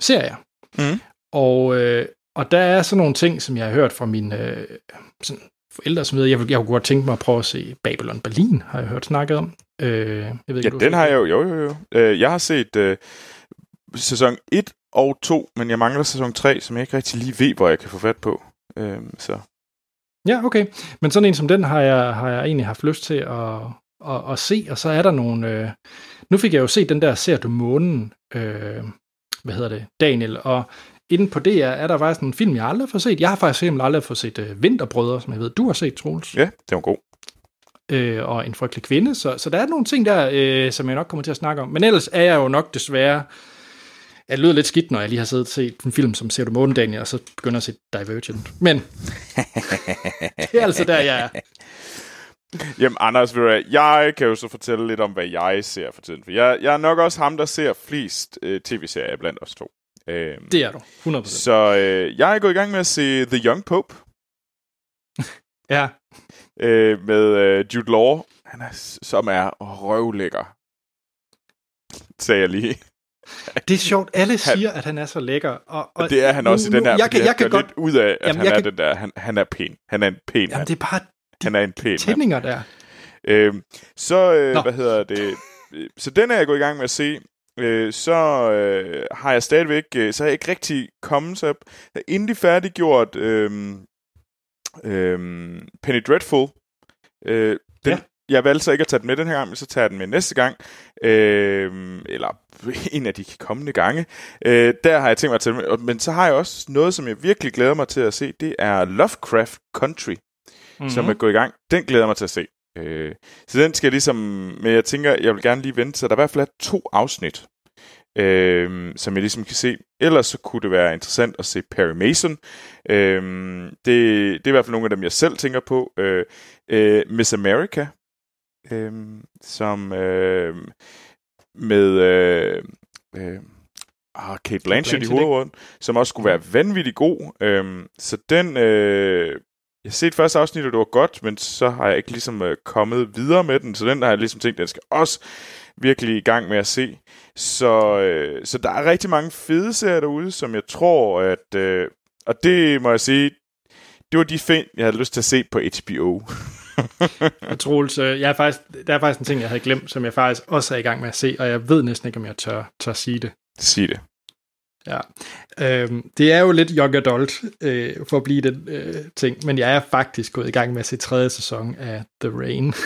serier. Mhm. Og, øh, og der er sådan nogle ting, som jeg har hørt fra mine øh, sådan forældre, som ved, jeg, jeg kunne godt tænke mig at prøve at se Babylon Berlin, har jeg hørt snakket om. Øh, jeg ved ikke, Ja, den set har jeg jo, jo, jo, jo. Øh, jeg har set øh, sæson 1 og 2, men jeg mangler sæson 3, som jeg ikke rigtig lige ved, hvor jeg kan få fat på. Øh, så Ja, okay. Men sådan en som den har jeg, har jeg egentlig haft lyst til at, at, at se, og så er der nogle... Øh, nu fik jeg jo set den der Ser du månen, øh, hvad hedder det, Daniel, og inde på DR er der faktisk en film, jeg aldrig har set. Jeg har faktisk simpelthen aldrig fået set øh, Vinterbrødre, som jeg ved, du har set, Troels, ja, den var god. øh, og En frygtelig kvinde, så, så der er nogle ting der, øh, som jeg nok kommer til at snakke om. Men ellers er jeg jo nok desværre... Jeg lyder lidt skidt, når jeg lige har siddet og set en film som Ser du månen, Daniel, og så begynder at se Divergent. Men det er altså der, jeg er. Jamen, Anders, ved du jeg kan jo så fortælle lidt om, hvad jeg ser for tiden. For jeg, jeg er nok også ham, der ser flest øh, tv-serier blandt os to. Øh, Det er du, 100%. så øh, jeg er gået i gang med at se The Young Pope Ja, øh, med øh, Jude Law, han er, som er røvlækker. Sagde jeg lige. det er sjovt. Alle siger, at han er så lækker. Og, og det er han også nu, i den her. Jeg kan, jeg kan han godt... lidt ud af, at Jamen, han er kan- den der. Han, han er pæn. Han er en pæn Jamen, mand. det er bare Han er en pæn mand. tændinger der. Øhm, så, øh, Nå. hvad hedder det? Så den er jeg gået i gang med at se. Øh, så øh, har jeg stadigvæk, øh, så har jeg ikke rigtig kommet, så jeg endelig færdiggjort øh, øh, Penny Dreadful. Øh, den, Ja. Jeg valgte så ikke at tage den med den her gang, men så tager jeg den med næste gang. Øh, eller en af de kommende gange. Øh, der har jeg tænkt mig at tage med. Men så har jeg også noget, som jeg virkelig glæder mig til at se. Det er Lovecraft Country mm-hmm. som er gået i gang. Den glæder jeg mig til at se. Øh, så den skal jeg ligesom... Men jeg tænker, jeg vil gerne lige vente, så der er i hvert fald to afsnit, øh, som jeg ligesom kan se. Ellers så kunne det være interessant at se Perry Mason. Øh, det, det er i hvert fald nogle af dem, jeg selv tænker på. Øh, øh, Miss America, øh, som øh, med... Øh, øh, Ah, Kate Blanchett, Blanchett, i hovedrollen, som også skulle være vanvittig god. Øhm, så den, øh, jeg set første afsnit, og det var godt, men så har jeg ikke ligesom øh, kommet videre med den, så den har jeg ligesom tænkt, den skal også virkelig i gang med at se. Så, øh, så der er rigtig mange fede serier derude, som jeg tror, at... Øh, og det må jeg sige, det var de fem, jeg havde lyst til at se på HBO. Og Troels, øh, jeg er faktisk, der er faktisk en ting, jeg havde glemt, som jeg faktisk også er i gang med at se, og jeg ved næsten ikke, om jeg tør, tør sige det. Sig det. Ja. Øhm, det er jo lidt young adult, øh, for at blive den øh, ting, men jeg er faktisk gået i gang med at se tredje sæson af The Rain.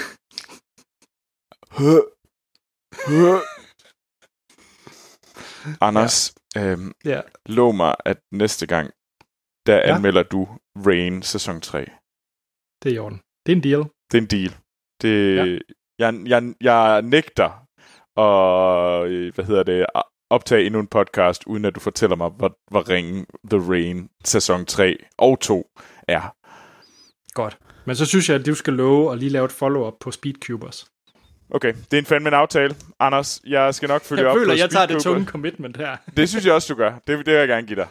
Anders, ja. øhm, ja. lov mig, at næste gang, der Ja. anmelder du Rain sæson 3. Det er i orden. Det er en deal. Det er en deal. Det, ja. jeg, jeg, jeg nægter at, øh, hvad hedder det, optage endnu en podcast, uden at du fortæller mig, hvor, hvor ringen The Rain sæson 3 og 2 er. Godt. Men så synes jeg, at du skal love at lige lave et follow-up på Speedcubers. Okay, det er en fandme en aftale. Anders, jeg skal nok følge Jeg op føler, på jeg tager det Speed Cooper. tunge commitment her. Det synes jeg også, du gør. Det, det vil jeg gerne give dig.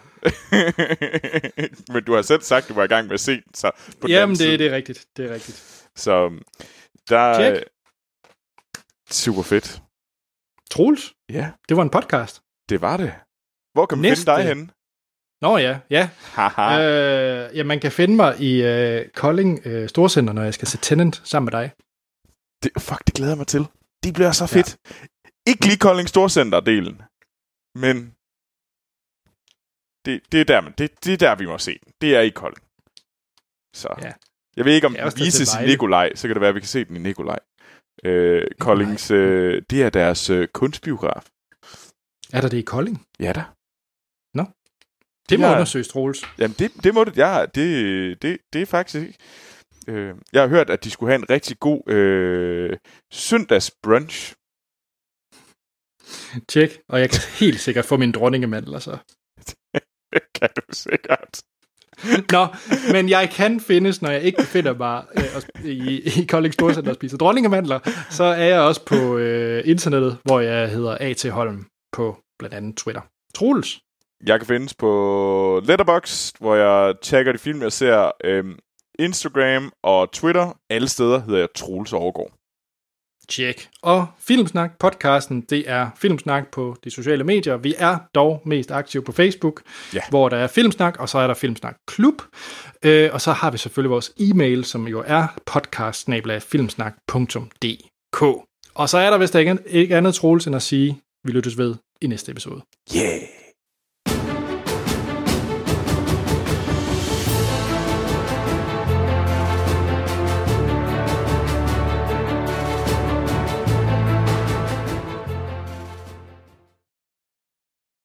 Men du har selv sagt, du var i gang med at se så på Jamen, det, det er rigtigt. Det er rigtigt. Så der Check. er super fedt. Troels, Ja, det var en podcast. det var det. Hvor kan man Næste- finde dig henne? Nå ja, ja. Haha. Øh, ja, man kan finde mig i øh, Kolding øh, Storcenter, når jeg skal se Tenant sammen med dig. Det, fuck, det glæder jeg mig til. Det bliver så fedt. Ja. Ikke lige Kolding Storcenter-delen, men det, det, er der, det, det er der, vi må se den. Det er i Kolding. Så. Ja. Jeg ved ikke, om den vises i. Nikolaj. Så kan det være, at vi kan se den i Nikolaj. Øh, Koldings, øh, det er deres øh, kunstbiograf. Er der det i Kolding? Ja da. Det må Ja. undersøges, Troels. Jamen, det, det må det. Ja, det, det, det er faktisk ikke. Øh, jeg har hørt, at de skulle have en rigtig god øh, søndagsbrunch. Tjek. Og jeg kan helt sikkert få min dronningemandler, så. kan du sikkert. Nå, men jeg kan findes, når jeg ikke befinder mig øh, og i, i Kolding Storcenter og spiser dronningemandler, så er jeg også på øh, internettet, hvor jeg hedder A.T. Holm på blandt andet Twitter. Troels. Jeg kan findes på Letterboxd, hvor jeg tagger de film, jeg ser. Øh, Instagram og Twitter. Alle steder hedder jeg Troels Overgaard. Tjek. Og Filmsnak podcasten, det er Filmsnak på de sociale medier. Vi er dog mest aktive på Facebook, Ja. hvor der er Filmsnak, og så er der Filmsnak Klub. Øh, og så har vi selvfølgelig vores e-mail, som jo er podcast Og så er der vist ikke, ikke andet troels end at sige, vi lyttes ved i næste episode. Yeah!